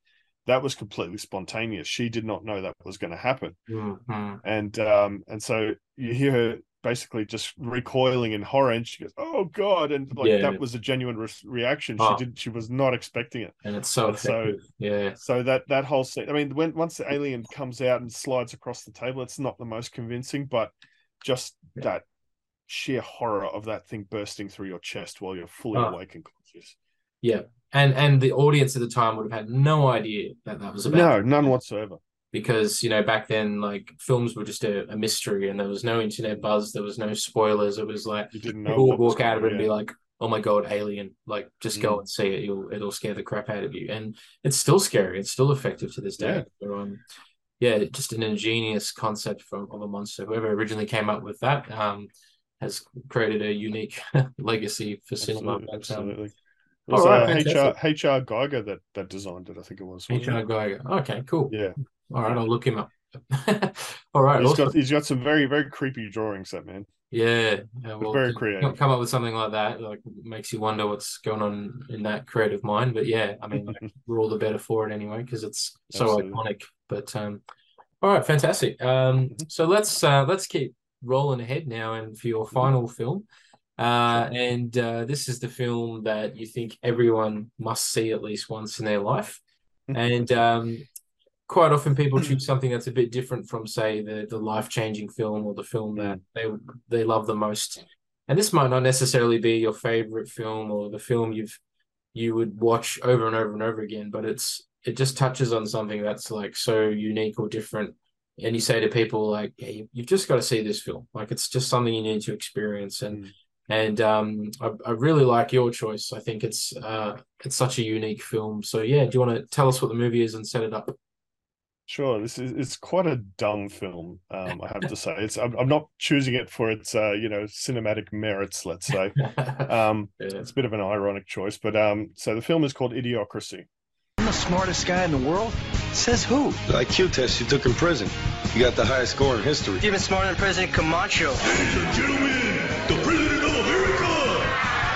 that was completely spontaneous she did not know that was going to happen Mhm. and um and so you hear her basically just recoiling in horror and she goes oh god and like Yeah. that was a genuine re- reaction Oh. she did she was not expecting it And it's so And so- yeah. so that that whole scene i mean when once the alien comes out and slides across the table it's not the most convincing but just Yeah. that sheer horror of that thing bursting through your chest while you're fully Oh. awake and conscious Yeah. And and the audience at the time would have had no idea that that was about no none whatsoever because you know back then like films were just a, a mystery and there was no internet buzz, there was no spoilers. It was like you didn't know people would walk out of it and be like, "Oh my god, alien!" Like just go Mm. and see it. You'll it'll scare the crap out of you, and it's still scary. It's still effective to this day. So, um, yeah, just an ingenious concept from of a monster. Whoever originally came up with that um has created a unique legacy for cinema. absolutely, But, absolutely. It was all right, uh, HR. HR Giger that that designed it I think it was HR it? Giger. Okay, cool. yeah All right, I'll look him up. All right, he's awesome. got he's got some very very creepy drawings that man Yeah, yeah, well, very creative. Come up with something like that, like makes you wonder what's going on in that creative mind. But yeah, I mean, like, we're all the better for it anyway because it's so Absolutely. iconic. But um, all right, fantastic. Um, Mhm. so let's uh, let's keep rolling ahead now, and for your final film. Uh, and uh, this is the film that you think everyone must see at least once in their life. And um, quite often people choose something that's a bit different from, say, the the life changing film or the film that they they love the most. And this might not necessarily be your favorite film or the film you've you would watch over and over and over again, but it's it just touches on something that's like so unique or different. And you say to people like, "Yeah, you, you've just got to see this film. Like it's just something you need to experience." And Mm. and um, I, I, really like your choice. I think it's uh, it's such a unique film. So yeah, do you want to tell us what the movie is and set it up? Sure, this is it's quite a dumb film. Um, I have to say, it's I'm, I'm not choosing it for its uh, you know cinematic merits. Let's say, um, yeah. it's a bit of an ironic choice, but um, so the film is called Idiocracy. I'm the smartest guy in the world. Says who? The IQ test you took in prison. You got the highest score in history. Even smarter than President Camacho. Ladies and gentlemen, the President of America.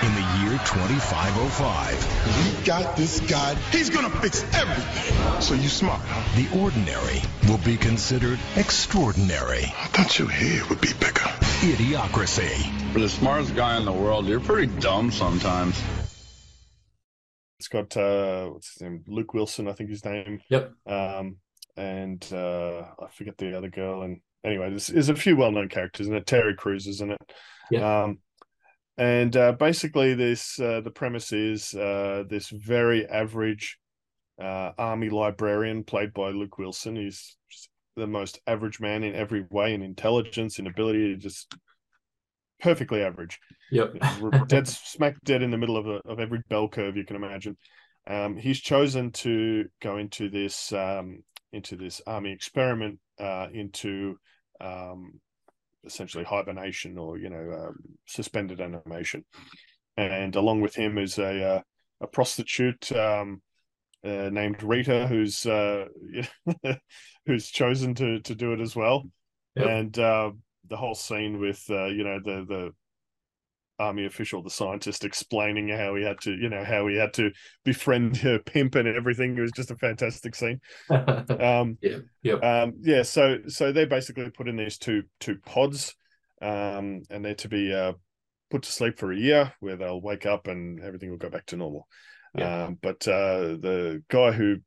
In the year 2505. We got this guy. He's gonna fix everything. So you smart, huh? The ordinary will be considered extraordinary. I thought your head would be bigger. Idiocracy. For the smartest guy in the world, you're pretty dumb sometimes. It's got uh, what's his name? Luke Wilson, I think his name. Yep. Um, and uh, I forget the other girl. And anyway, there's, there's a few well-known characters in it. Terry Crews is in it. Yeah. Um, and uh, basically, this uh, the premise is uh, this very average uh, army librarian played by Luke Wilson. He's the most average man in every way, in intelligence, in ability, to just perfectly average. Yep. dead smack dead in the middle of a, of every bell curve you can imagine. Um, he's chosen to go into this um, into this army experiment uh, into um, essentially hibernation or you know um, suspended animation, and along with him is a uh, a prostitute um, uh, named Rita who's uh, who's chosen to to do it as well, yep. and uh, the whole scene with uh, you know the the army official, the scientist, explaining how he had to, you know, how he had to befriend her pimp and everything. It was just a fantastic scene. um, yeah, yeah, um, yeah. So, so they basically put in these two two pods, um, and they're to be uh, put to sleep for a year, where they'll wake up and everything will go back to normal. Yeah. Um, but uh, the guy who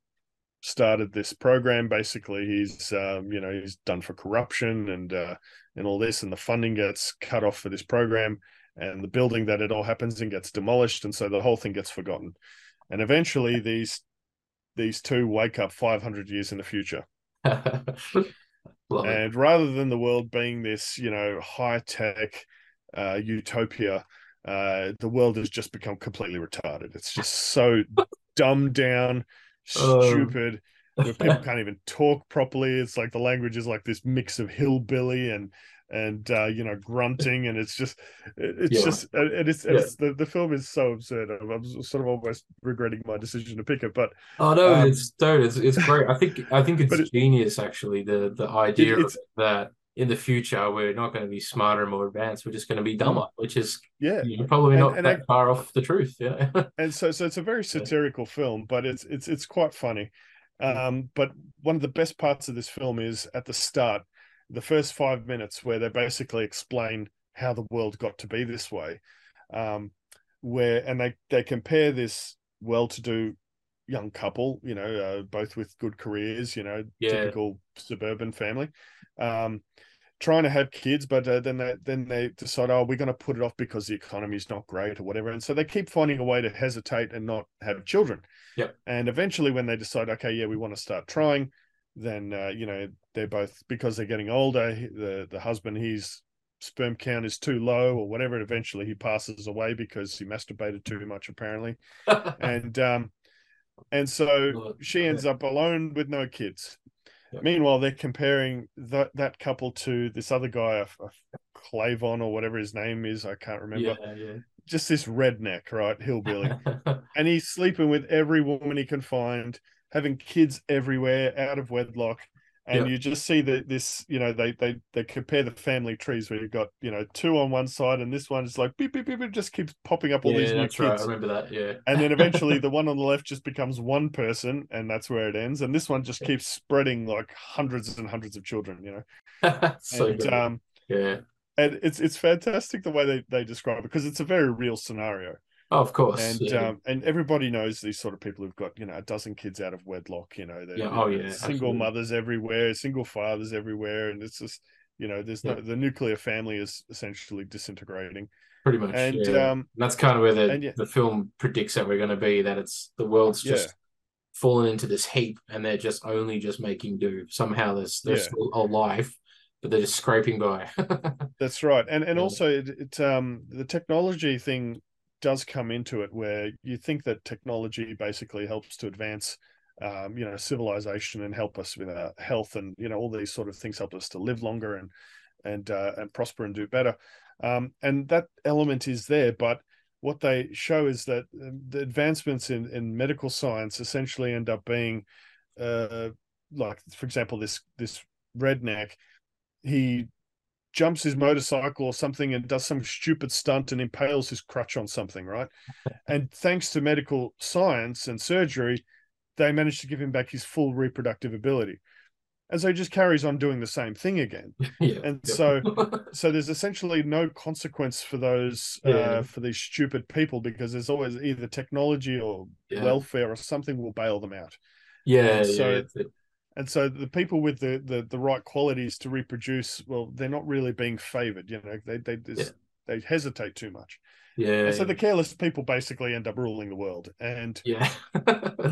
started this program, basically, he's um, you know he's done for corruption and uh, and all this, and the funding gets cut off for this program and the building that it all happens in gets demolished and so the whole thing gets forgotten. And eventually these these two wake up 500 years in the future. And rather than the world being this you know high tech uh, utopia uh, the world has just become completely retarded. It's just so dumbed down um, stupid. Where people can't even talk properly. It's like the language is like this mix of hillbilly and and uh, you know grunting. And it's just it's yeah. just it is yeah. it's, the, the film is so absurd. I'm, I'm, sort of almost regretting my decision to pick it but oh no um, it's dude it's, it's great. I think i think it's it, genius actually the the idea it, that in the future we're not going to be smarter and more advanced. We're just going to be dumber which is yeah. you know, probably not and that I, far off the truth. Yeah. And so so it's a very satirical yeah. film but it's it's it's quite funny um but one of the best parts of this film is at the start the first five minutes where they basically explain how the world got to be this way um, where and they they compare this well-to-do young couple you know uh, both with good careers you know yeah. typical suburban family um, trying to have kids but uh, then they then they decide oh we're going to put it off because the economy is not great or whatever and so they keep finding a way to hesitate and not have children yep and eventually when they decide okay yeah we want to start trying then uh, you know they're both because they're getting older. The the husband, his sperm count is too low or whatever. And eventually, he passes away because he masturbated too much, apparently. and um, and so she ends up alone with no kids. Meanwhile, they're comparing that that couple to this other guy, a, a Clevon or whatever his name is. I can't remember. Yeah, yeah. Just this redneck, right, hillbilly, and he's sleeping with every woman he can find having kids everywhere out of wedlock and you just see that this you know they they they compare the family trees where you've got you know two on one side and this one is like beep beep beep it just keeps popping up all yeah, these new kids right. i remember that yeah. And then eventually the one on the left just becomes one person and that's where it ends. And this one just keeps spreading like hundreds and hundreds of children you know? So and, good. um yeah. and it's it's fantastic the way they, they describe it because it's a very real scenario Oh, of course, and yeah. um, and everybody knows these sort of people who've got you know a dozen kids out of wedlock. You know, yeah. oh yeah, single absolutely. mothers everywhere, single fathers everywhere, and it's just you know, there's no the nuclear family is essentially disintegrating. Pretty much, and um, that's kind of where the the film predicts that we're going to be. That it's the world's just fallen into this heap, and they're just only just making do. Somehow there's there's still a life but they're just scraping by. That's right, and and also it, it um the technology thing does come into it where you think that technology basically helps to advance um you know civilization and help us with our health and you know all these sort of things help us to live longer and and uh, and prosper and do better. Um and that element is there but what they show is that um, the advancements in in medical science essentially end up being uh like for example this this redneck he jumps his motorcycle or something and does some stupid stunt and impales his crutch on something, right? and thanks to medical science and surgery, they managed to give him back his full reproductive ability. And so he just carries on doing the same thing again. yeah. And yeah. so so there's essentially no consequence for those Yeah. uh, for these stupid people because there's always either technology or welfare or something will bail them out. yeah, and so- yeah, it's it. And so the people with the the, the right qualities to reproduce, well, they're not really being favored. You know, they they just, Yeah. they hesitate too much. yeah, And so the careless people basically end up ruling the world. And yeah.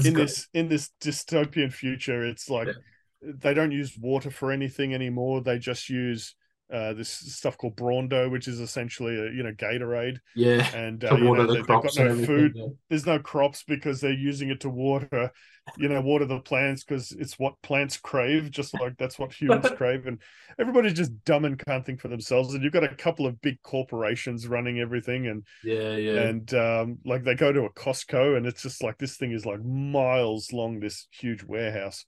In great. this in this dystopian future, it's like Yeah. they don't use water for anything anymore. They just use uh, this stuff called Brawndo, which is essentially a you know Gatorade, yeah, and uh, you know the they, they've got no food. yeah. There's no crops because they're using it to water, you know, water the plants because it's what plants crave, just like that's what humans crave. And everybody's just dumb and can't think for themselves. And you've got a couple of big corporations running everything, and Yeah, yeah, and um, like they go to a Costco, and it's just like this thing is like miles long, this huge warehouse,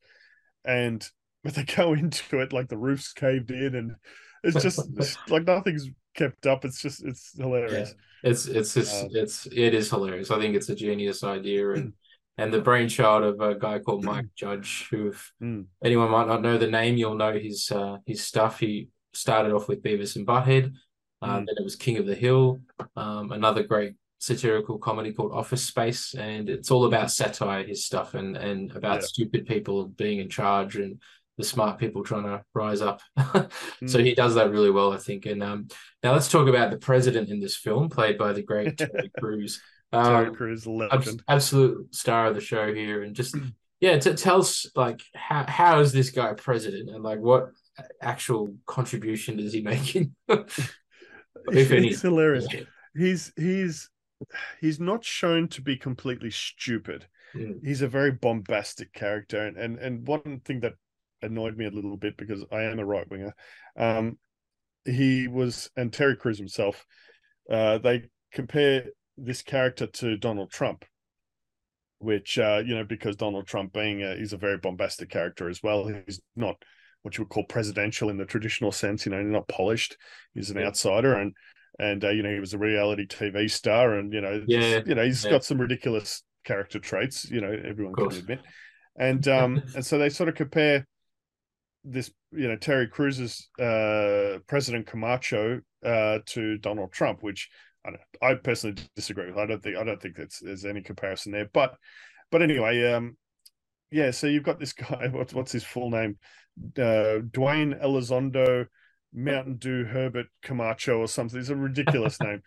and but they go into it like the roof's caved in, and it's just like nothing's kept up. It's just it's hilarious. It's it's just Um, it's it is hilarious. I think it's a genius idea and and the brainchild of a guy called Mike Judge, who if Mm. anyone might not know the name, you'll know his uh, his stuff. He started off with Beavis and Butthead, um, Mm. then it was King of the Hill, um, another great satirical comedy called Office Space, and it's all about satire, his stuff, and and about Yeah. stupid people being in charge and the smart people trying to rise up. so Mm. he does that really well, I think. And um, now let's talk about the president in this film, played by the great Terry Crews. Terry Um, Crews, abs- legend. absolute star of the show here, and just yeah, to tell us like how how is this guy president, and like what actual contribution is he making? if any. It's hilarious. Yeah. He's he's he's not shown to be completely stupid. Mm. He's a very bombastic character, and and and one thing that annoyed me a little bit because I am a right winger. Um, he was and Terry Crews himself. Uh, they compare this character to Donald Trump, which uh, you know because Donald Trump being a, he's a very bombastic character as well. He's not what you would call presidential in the traditional sense. You know, he's not polished. He's an Yeah. outsider, and and uh, you know he was a reality TV star, and you know, just- Yeah, you know he's yeah. got some ridiculous character traits. You know, everyone can admit, and um, and so they sort of compare this, you know, Terry Crews's uh, President Camacho uh, to Donald Trump, which I, don't, I personally disagree with. I don't think I don't think that's there's any comparison there. But but anyway, um, yeah. So you've got this guy. What's what's his full name? Uh, Dwayne Elizondo Mountain Dew Herbert Camacho or something. It's a ridiculous name.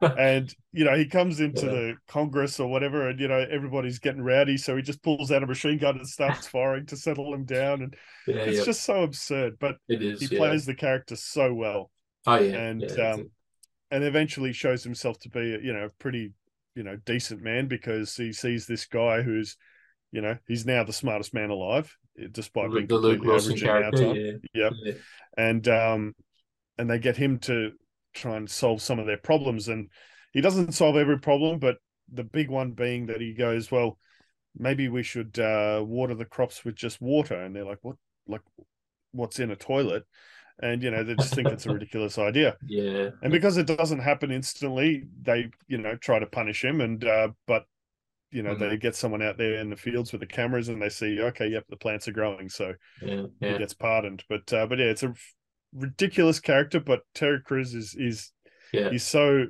And you know he comes into Yeah. the Congress or whatever, and you know everybody's getting rowdy, so he just pulls out a machine gun and starts firing to settle them down, and Yeah, it's yeah, just so absurd. But it is. he plays the character so well, Oh yeah, and um, and eventually shows himself to be you know a pretty you know decent man because he sees this guy who's you know he's now the smartest man alive despite it. being the Luke completely Wilson average in our character. time. Yeah, Yep. yeah. and um and they get him to try and solve some of their problems and he doesn't solve every problem but the big one being that he goes well maybe we should uh water the crops with just water and they're like what like what's in a toilet and you know they just think it's a ridiculous idea yeah. and because it doesn't happen instantly they you know try to punish him and uh but you know Mhm. they get someone out there in the fields with the cameras and they see okay yep the plants are growing so yeah, he gets pardoned but uh but yeah it's a ridiculous character but terry Crews is is Yeah. he's so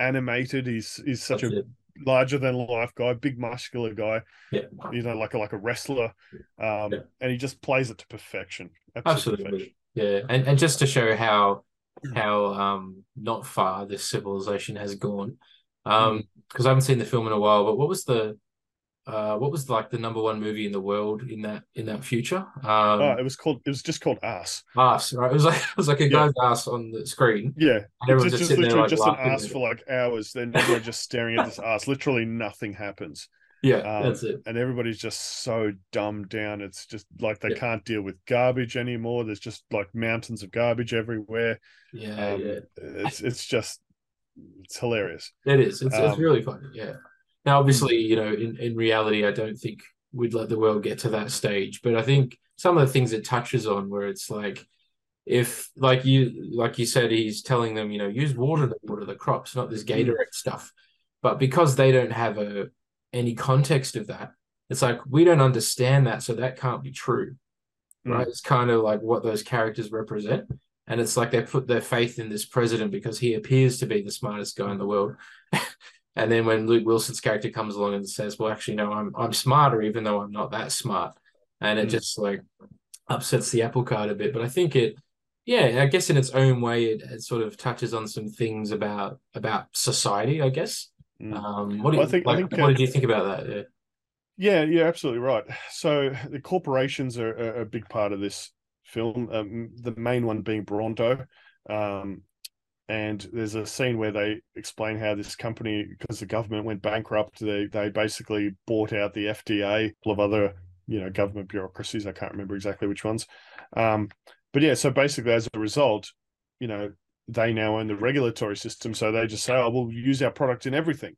animated he's he's such That's a it. larger than life guy big muscular guy Yeah. you know like a like a wrestler um Yeah. and he just plays it to perfection Absolute perfection. Absolutely. Yeah, and and just to show how how um not far this civilization has gone, um because I haven't seen the film in a while. But what was the uh, what was like the number one movie in the world in that in that future? Um, oh, it was called. It was just called Ass. Ass, right? It was like it was like a Yeah. guy's ass on the screen. Yeah, And everyone's just, just just sitting there, literally like, just an ass for like hours. Then everyone just staring at this ass. Literally nothing happens. Yeah, Um, that's it. and everybody's just so dumbed down. It's just like they Yeah. can't deal with garbage anymore. There's just like mountains of garbage everywhere. Yeah, Um, yeah. It's it's just it's hilarious. It is. It's, it's Um, really funny. Yeah. Now, obviously, hmm. you know, in, in reality, I don't think we'd let the world get to that stage. But I think some of the things it touches on, where it's like, if like you like you said, he's telling them, you know, use water to water the crops, not this hmm. Gatorade stuff. But because they don't have a any context of that, it's like we don't understand that, so that can't be true, hmm. right? It's kind of like what those characters represent. And it's like they put their faith in this president because he appears to be the smartest guy in the world. and then when Luke Wilson's character comes along and says, "Well, actually, no, I'm I'm smarter, even though I'm not that smart," and it Mm. just like upsets the apple cart a bit. But I think it, yeah, I guess in its own way, it, it sort of touches on some things about about society. I guess. Mm. Um, what do you Well, I think- I think, What uh, did you think about that? Yeah. Yeah, yeah, absolutely right. So the corporations are, are a big part of this film. Um, the main one being Brawndo. Um, and there's a scene where they explain how this company, because the government went bankrupt, they they basically bought out the FDA, a couple of other you know government bureaucracies. I can't remember exactly which ones. Um, but yeah, so basically as a result, you know, they now own the regulatory system, so they just say, "Oh, we'll use our product in everything."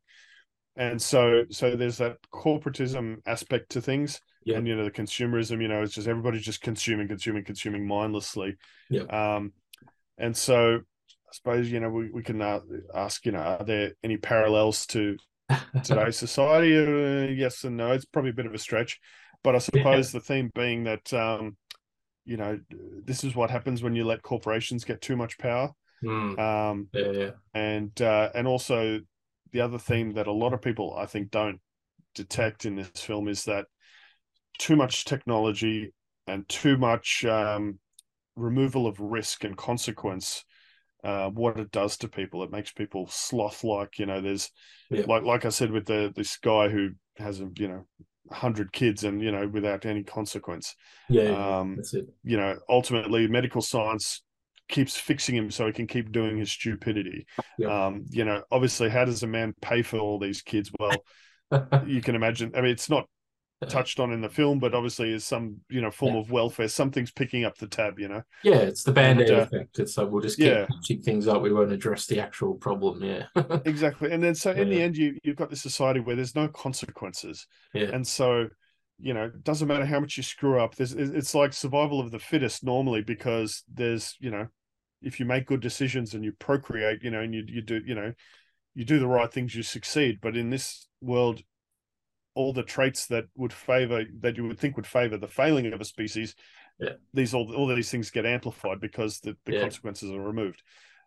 And so, so there's that corporatism aspect to things, Yeah. and you know the consumerism. You know, it's just everybody's just consuming, consuming, consuming mindlessly. Yeah. Um, and so I suppose you know we, we can uh, ask you know are there any parallels to today's society? Uh, yes and no. It's probably a bit of a stretch, but I suppose the theme being that um, you know this is what happens when you let corporations get too much power. Hmm. Um, yeah, yeah, and uh, and also the other theme that a lot of people I think don't detect in this film is that too much technology and too much um, removal of risk and consequence. Uh, what it does to people, it makes people sloth like. You know, there's Yeah. like like I said with the this guy who has a you know hundred kids and you know without any consequence. yeah. yeah. Um, That's it. you know, ultimately medical science keeps fixing him so he can keep doing his stupidity. Yep. Um, you know, obviously, how does a man pay for all these kids? Well, you can imagine. I mean, it's not touched on in the film, but obviously, is some you know form Yeah. of welfare. Something's picking up the tab. You know, Yeah, it's the band aid uh, effect. It's like we'll just keep yeah. patching things up. We won't address the actual problem. Yeah. exactly. And then so in the end, you you've got this society where there's no consequences, yeah. and so you know, it doesn't matter how much you screw up. There's it's like survival of the fittest normally because there's you know, if you make good decisions and you procreate, you know, and you you do you know, you do the right things, you succeed. But in this world, all the traits that would favor that you would think would favor the failing of a species, Yeah. these all all these things get amplified because the, the Yeah. consequences are removed.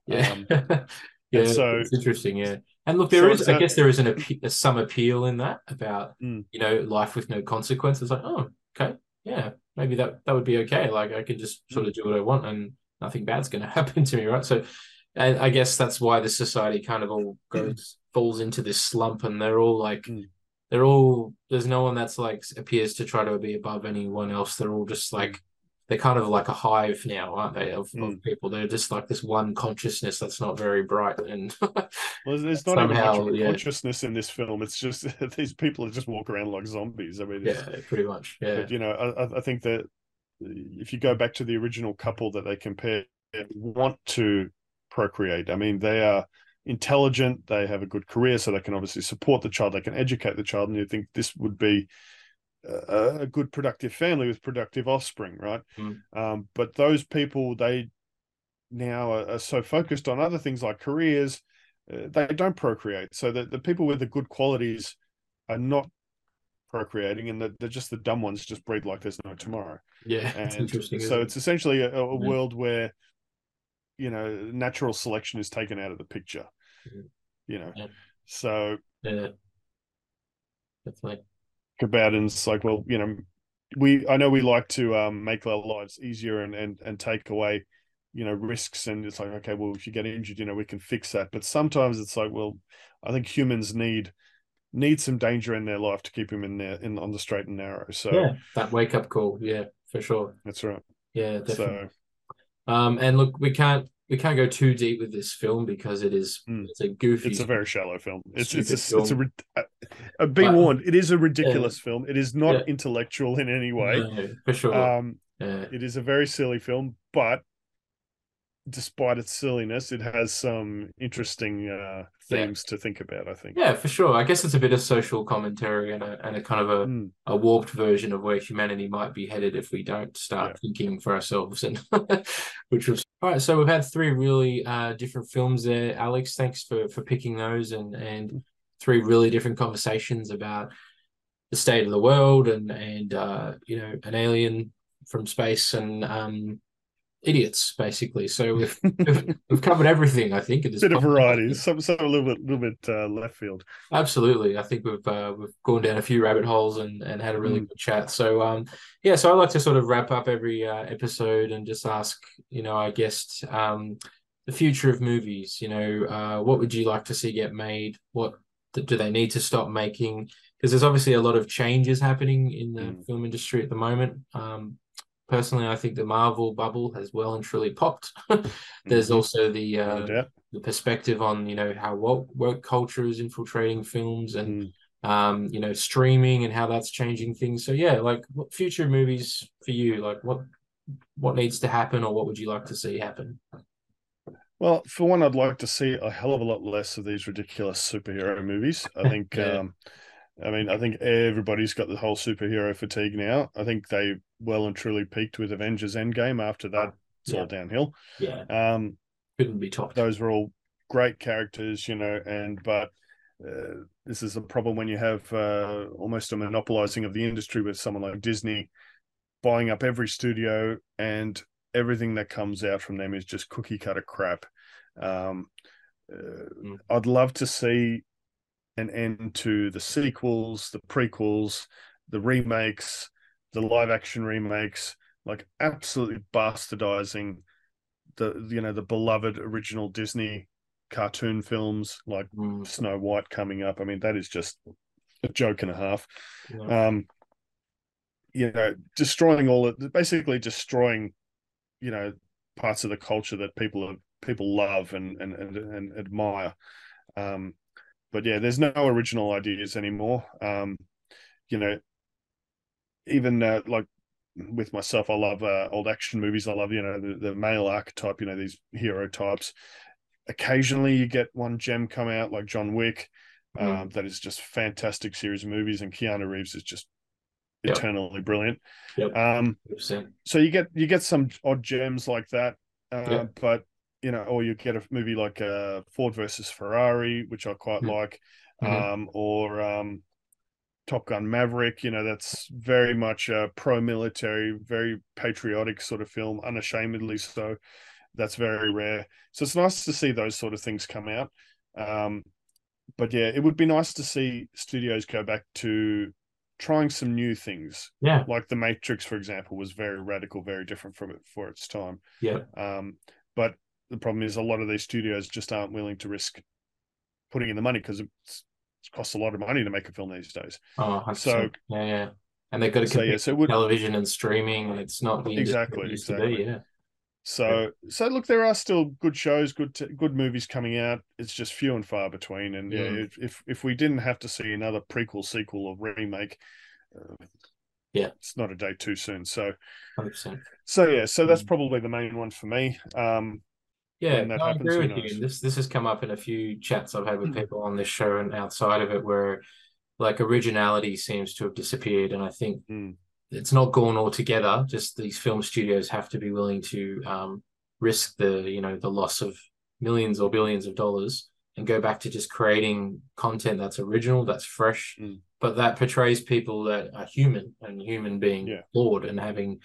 Yeah. Um, yeah. so- it's interesting. Yeah. And look, there So is, I guess there is an appe- some appeal in that about, Mm. you know, life with no consequences. Like, oh, okay. Yeah. Maybe that, that would be okay. Like I can just sort Mm. of do what I want and nothing bad's going to happen to me. Right. So, and I guess that's why the society kind of all goes, falls into this slump and they're all like, Mm. They're all, there's no one that's like appears to try to be above anyone else. They're all just like, they're kind of like a hive now, aren't they? Of, of Mm. people. They're just like this one consciousness that's not very bright. And Well, there's not even much of yeah. consciousness in this film. It's just these people that just walk around like zombies. I mean, yeah, pretty much. Yeah. but you know, I, I- I think that if you go back to the original couple that they compare, want to procreate. I mean, they are intelligent. They have a good career, so they can obviously support the child. They can educate the child, and you think this would be a, a good, productive family with productive offspring, right? Mm. Um, but those people, they now are, are so focused on other things like careers, uh, they don't procreate. So the, the people with the good qualities are not procreating, and the, they're just the dumb ones just breed like there's no tomorrow. Yeah. And interesting. so it's essentially a, a Yeah. world where you know natural selection is taken out of the picture. Mhm. You know, So Yeah. so yeah. Definitely. Kabadin's like, well, you know, we I know we like to um, make our lives easier and and and take away, you know, risks, and it's like, okay, well, if you get injured, you know, we can fix that. But sometimes it's like, well, I think humans need need some danger in their life to keep them in there in on the straight and narrow. So yeah, that wake up call. Yeah, for sure. That's right. Yeah, definitely. So, um, and look, we can't we can't go too deep with this film because it is mm. it's a goofy. It's a very shallow film. It's it's a, film. it's a, a, a be but, warned. It is a ridiculous yeah. film. It is not yeah. intellectual in any way. No, for sure. Um, yeah. it is a very silly film, but despite its silliness, it has some interesting uh, themes yeah. to think about. I think. Yeah, for sure. I guess it's a bit of social commentary and a and a kind of a, mm. a warped version of where humanity might be headed if we don't start yeah. thinking for ourselves. And which was all right. So we've had three really uh, different films there, Alex. Thanks for for picking those and and three really different conversations about the state of the world and and uh, you know an alien from space and um idiots basically. So we've we've, covered everything. I think it is bit of variety. Some some a little bit little bit uh, left field. Absolutely, I think we've uh, we've gone down a few rabbit holes and and had a really mm. good chat. So um yeah, so I like to sort of wrap up every uh, episode and just ask you know I guess um the future of movies. You know, uh, what would you like to see get made? What do they need to stop making? Because there's obviously a lot of changes happening in the mm. film industry at the moment. Um, personally, I think the Marvel bubble has well and truly popped. There's mm-hmm. also the uh, yeah. the perspective on you know how work, work culture is infiltrating films and mm. um, you know streaming and how that's changing things. So yeah, like what future movies for you? Like what what needs to happen, or what would you like to see happen? Well, for one, I'd like to see a hell of a lot less of these ridiculous superhero movies. I think. yeah. um, I mean, I think everybody's got the whole superhero fatigue now. I think they well and truly peaked with Avengers Endgame. After that, it's yeah. all downhill. Yeah. Um, couldn't be topped. Those were all great characters, you know, and but uh, this is a problem when you have uh, almost a monopolizing of the industry with someone like Disney buying up every studio and everything that comes out from them is just cookie cutter crap. Um, uh, mm. I'd love to see an end to the sequels, the prequels, the remakes, the live action remakes, like absolutely bastardizing the you know the beloved original Disney cartoon films like mm. Snow White coming up. I mean, that is just a joke and a half. Yeah. Um, you know, destroying all of basically destroying, you know, parts of the culture that people have, people love and and and, and admire. Um, but yeah, there's no original ideas anymore. Um, you know, even uh, like with myself, I love uh, old action movies. I love you know the, the male archetype. You know these hero types. Occasionally, you get one gem come out like John Wick. Mm. Um, that is just fantastic series of movies, and Keanu Reeves is just yep. eternally brilliant. Yep. Um, so you get you get some odd gems like that, uh, yep. but you know, or you get a movie like uh, Ford versus Ferrari, which I quite mm-hmm. like, um, or um, Top Gun Maverick. You know, that's very much a pro-military, very patriotic sort of film, unashamedly so. That's very rare. So it's nice to see those sort of things come out. Um, but yeah, it would be nice to see studios go back to trying some new things. Yeah. Like The Matrix, for example, was very radical, very different from it for its time. Yeah. Um, but the problem is a lot of these studios just aren't willing to risk putting in the money because it costs a lot of money to make a film these days. Oh, 100%. so yeah, yeah, and they've got to so, yeah, so would, television and streaming. It's not the exactly exactly be, yeah. So yeah. so look, there are still good shows, good t- good movies coming out. It's just few and far between. And yeah, mm. if if we didn't have to see another prequel, sequel, or remake, uh, yeah, it's not a day too soon. So, 100%. so yeah, so that's mm. probably the main one for me. Um, yeah, no, I agree with you. This this has come up in a few chats I've had with mm-hmm. people on this show and outside of it, where like originality seems to have disappeared, and I think mm. it's not gone altogether. Just these film studios have to be willing to um, risk the you know the loss of millions or billions of dollars and go back to just creating content that's original, that's fresh, mm. but that portrays people that are human and human being yeah. flawed and having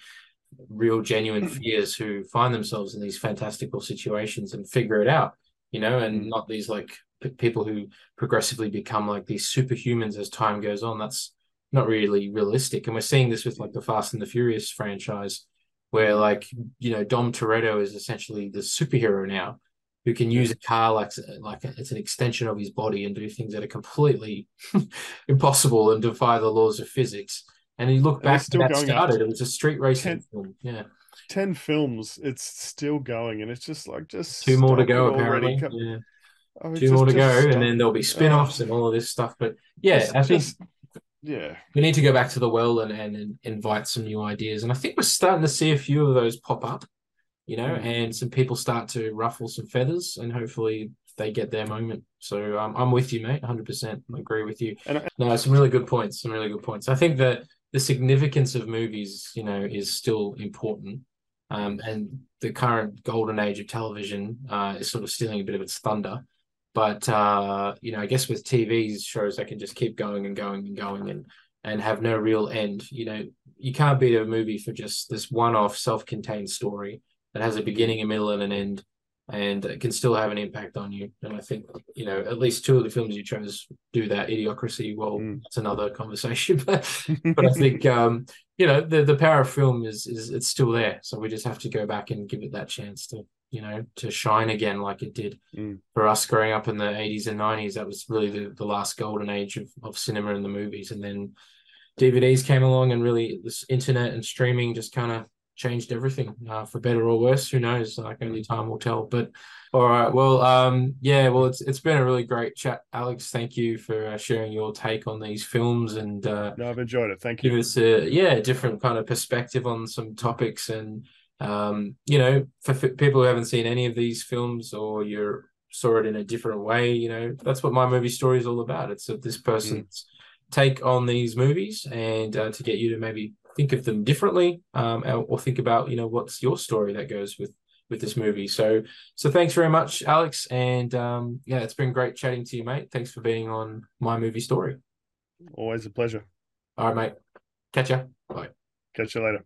real genuine fears who find themselves in these fantastical situations and figure it out you know and mm. not these like p- people who progressively become like these superhumans as time goes on that's not really realistic and we're seeing this with like the fast and the furious franchise where like you know dom toretto is essentially the superhero now who can use a car like like it's an extension of his body and do things that are completely impossible and defy the laws of physics. And you look back to that started, it was a street racing 10, film. Yeah. 10 films, it's still going, and it's just like just two more to go, apparently. Yeah. Two just, more to go, stop. and then there'll be spin offs oh. and all of this stuff. But yeah, just, I think just, yeah, we need to go back to the well and, and, and invite some new ideas. And I think we're starting to see a few of those pop up, you know, mm. and some people start to ruffle some feathers, and hopefully they get their moment. So um, I'm with you, mate. 100. percent I agree with you. And I, no, some really good points. Some really good points. I think that the significance of movies, you know, is still important. Um, and the current golden age of television uh, is sort of stealing a bit of its thunder. But uh, you know, I guess with TV shows, they can just keep going and going and going and and have no real end. You know, you can't beat a movie for just this one-off, self-contained story that has a beginning, a middle, and an end, and it can still have an impact on you. And I think you know at least two of the films you chose do that. Idiocracy, well, mm. that's another conversation, but but I think um, you know the the power of film is is it's still there. So we just have to go back and give it that chance to you know, to shine again like it did mm. for us growing up in the 80s and 90s. That was really the, the last golden age of, of cinema and the movies. And then DVDs came along and really this internet and streaming just kind of changed everything uh, for better or worse. Who knows? Like only time will tell. But all right, well, um, yeah, well, it's it's been a really great chat, Alex. Thank you for uh, sharing your take on these films and uh, no, I've enjoyed it. Thank you. Give us a yeah different kind of perspective on some topics and um, you know, for f- people who haven't seen any of these films or you saw it in a different way, you know, that's what my movie story is all about. It's this person's mm. take on these movies and uh, to get you to maybe think of them differently um, or think about, you know, what's your story that goes with with this movie. So, so thanks very much, Alex. And um, yeah, it's been great chatting to you, mate. Thanks for being on my movie story. Always a pleasure. All right, mate. Catch ya. Bye. Catch you later.